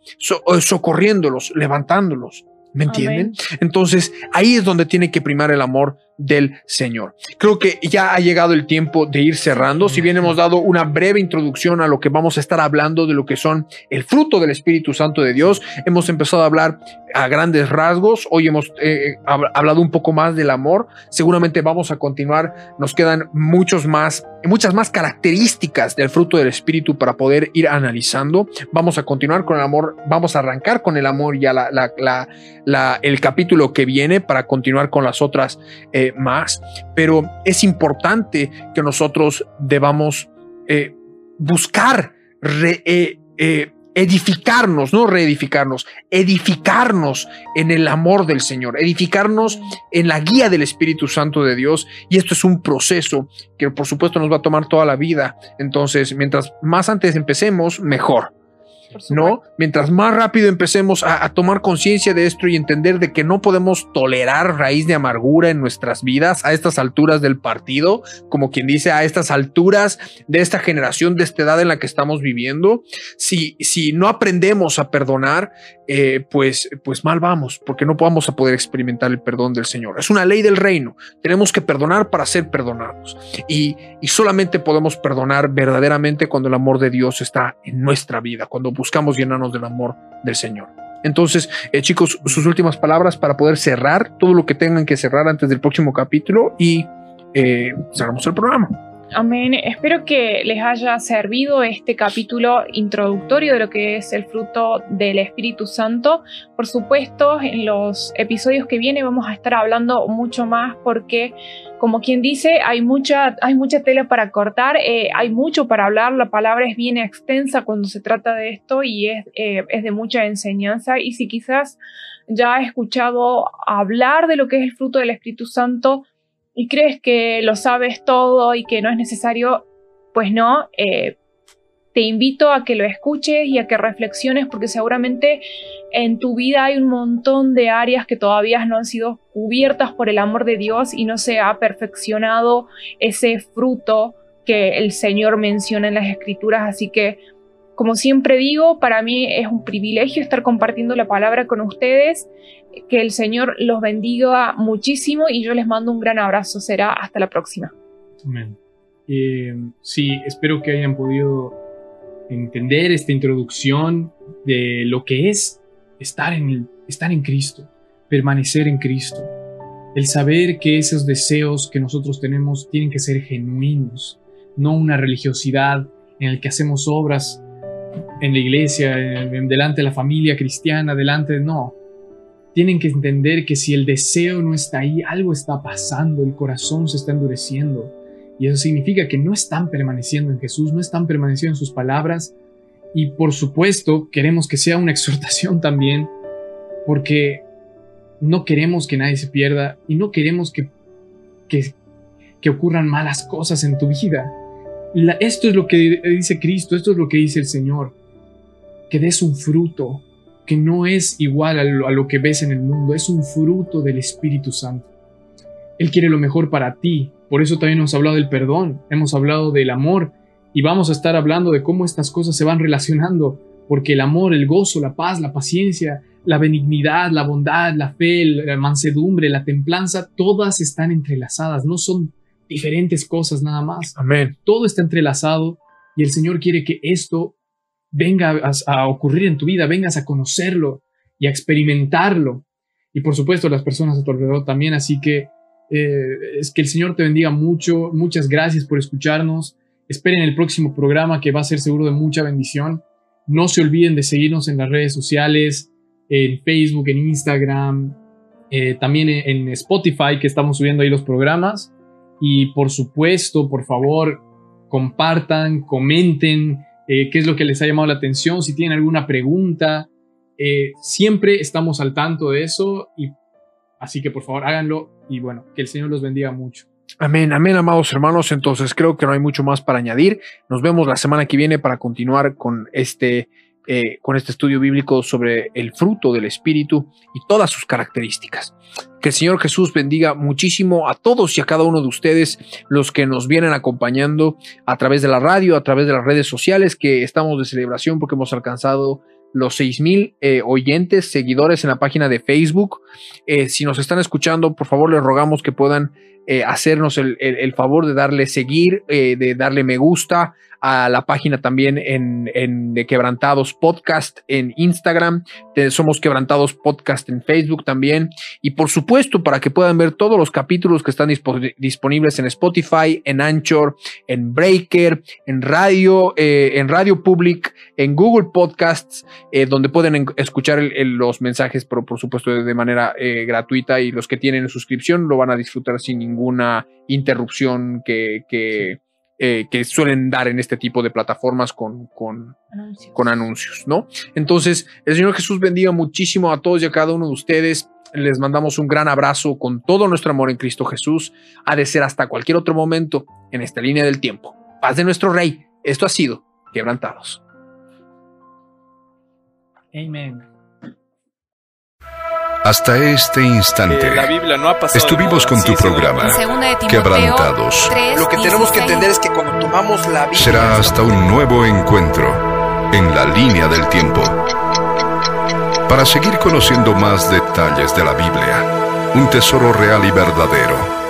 socorriéndolos, levantándolos. ¿Me entienden? Entonces ahí es donde tiene que primar el amor del Señor. Creo que ya ha llegado el tiempo de ir cerrando. Si bien hemos dado una breve introducción a lo que vamos a estar hablando de lo que son el fruto del Espíritu Santo de Dios, hemos empezado a hablar a grandes rasgos. Hoy hemos eh, hablado un poco más del amor. Seguramente vamos a continuar. Nos quedan muchos más, muchas más características del fruto del Espíritu para poder ir analizando. Vamos a continuar con el amor. Vamos a arrancar con el amor ya la, el capítulo que viene para continuar con las otras. Eh, más, pero es importante que nosotros debamos eh, buscar eh, eh, edificarnos, no reedificarnos, edificarnos en el amor del Señor, edificarnos en la guía del Espíritu Santo de Dios. Y esto es un proceso que por supuesto nos va a tomar toda la vida. Entonces, mientras más antes empecemos, mejor. ¿No? Mientras más rápido empecemos a, tomar conciencia de esto y entender de que no podemos tolerar raíz de amargura en nuestras vidas a estas alturas del partido, como quien dice, a estas alturas de esta generación, de esta edad en la que estamos viviendo, si, si no aprendemos a perdonar, eh, pues, pues mal vamos, porque no vamos a poder experimentar el perdón del Señor. Es una ley del reino. Tenemos que perdonar para ser perdonados. Y, y solamente podemos perdonar verdaderamente cuando el amor de Dios está en nuestra vida, cuando buscamos llenarnos del amor del Señor. Entonces, eh, chicos, sus últimas palabras para poder cerrar todo lo que tengan que cerrar antes del próximo capítulo y eh, cerramos el programa. Amén. Espero que les haya servido este capítulo introductorio de lo que es el fruto del Espíritu Santo. Por supuesto, en los episodios que vienen vamos a estar hablando mucho más porque, como quien dice, hay mucha, hay mucha tela para cortar, eh, hay mucho para hablar, la palabra es bien extensa cuando se trata de esto y es, eh, es de mucha enseñanza. Y si quizás ya has escuchado hablar de lo que es el fruto del Espíritu Santo, y crees que lo sabes todo y que no es necesario, pues no, eh, te invito a que lo escuches y a que reflexiones porque seguramente en tu vida hay un montón de áreas que todavía no han sido cubiertas por el amor de Dios y no se ha perfeccionado ese fruto que el Señor menciona en las escrituras. Así que, como siempre digo, para mí es un privilegio estar compartiendo la palabra con ustedes que el Señor los bendiga muchísimo y yo les mando un gran abrazo. Será hasta la próxima. Amén. Eh, sí, espero que hayan podido entender esta introducción de lo que es estar en, estar en Cristo, permanecer en Cristo. El saber que esos deseos que nosotros tenemos tienen que ser genuinos, no una religiosidad en la que hacemos obras en la iglesia, delante de la familia cristiana, delante de... No, tienen que entender que si el deseo no está ahí, algo está pasando, el corazón se está endureciendo. Y eso significa que no están permaneciendo en Jesús, no están permaneciendo en sus palabras. Y por supuesto, queremos que sea una exhortación también, porque no queremos que nadie se pierda y no queremos que, que, que ocurran malas cosas en tu vida. Esto es lo que dice Cristo, esto es lo que dice el Señor, que des un fruto, que no es igual a lo, que ves en el mundo, es un fruto del Espíritu Santo. Él quiere lo mejor para ti. Por eso también hemos hablado del perdón, hemos hablado del amor y vamos a estar hablando de cómo estas cosas se van relacionando, porque el amor, el gozo, la paz, la paciencia, la benignidad, la bondad, la fe, la mansedumbre, la templanza, todas están entrelazadas, no son diferentes cosas nada más. Amén. Todo está entrelazado y el Señor quiere que esto venga a, a ocurrir en tu vida, vengas a conocerlo y a experimentarlo. Y por supuesto las personas a tu alrededor también, así que eh, es que el Señor te bendiga mucho, muchas gracias por escucharnos. Esperen el próximo programa que va a ser seguro de mucha bendición. No se olviden de seguirnos en las redes sociales, en Facebook, en Instagram, eh, también en, Spotify, que estamos subiendo ahí los programas. Y por supuesto, por favor, compartan, comenten eh, qué es lo que les ha llamado la atención, si tienen alguna pregunta. Eh, siempre estamos al tanto de eso y así que por favor háganlo y bueno, que el Señor los bendiga mucho. Amén, amén, amados hermanos. Entonces creo que no hay mucho más para añadir. Nos vemos la semana que viene para continuar con este, eh, con este estudio bíblico sobre el fruto del Espíritu y todas sus características. Que el Señor Jesús bendiga muchísimo a todos y a cada uno de ustedes, los que nos vienen acompañando a través de la radio, a través de las redes sociales, que estamos de celebración porque hemos alcanzado los 6000 mil eh, oyentes, seguidores en la página de Facebook. Eh, si nos están escuchando, por favor les rogamos que puedan eh, hacernos el, favor de darle seguir, de darle me gusta, a la página también en, de Quebrantados Podcast en Instagram, Somos Quebrantados Podcast en Facebook también, y por supuesto para que puedan ver todos los capítulos que están disponibles en Spotify, en Anchor, en Breaker, en Radio, eh, en Radio Public, en Google Podcasts, eh, donde pueden escuchar los mensajes, pero por supuesto de manera eh, gratuita y los que tienen suscripción lo van a disfrutar sin ninguna interrupción que, que eh, que suelen dar en este tipo de plataformas con, con, anuncios. con anuncios, ¿no? Entonces, el Señor Jesús bendiga muchísimo a todos y a cada uno de ustedes. Les mandamos un gran abrazo con todo nuestro amor en Cristo Jesús. Ha de ser hasta cualquier otro momento en esta línea del tiempo. Paz de nuestro Rey. Esto ha sido Quebrantados. Amén. Hasta este instante estuvimos con tu programa Quebrantados. Lo que tenemos que entender es que cuando tomamos la Biblia será hasta un nuevo encuentro en la línea del tiempo. Para seguir conociendo más detalles de la Biblia, un tesoro real y verdadero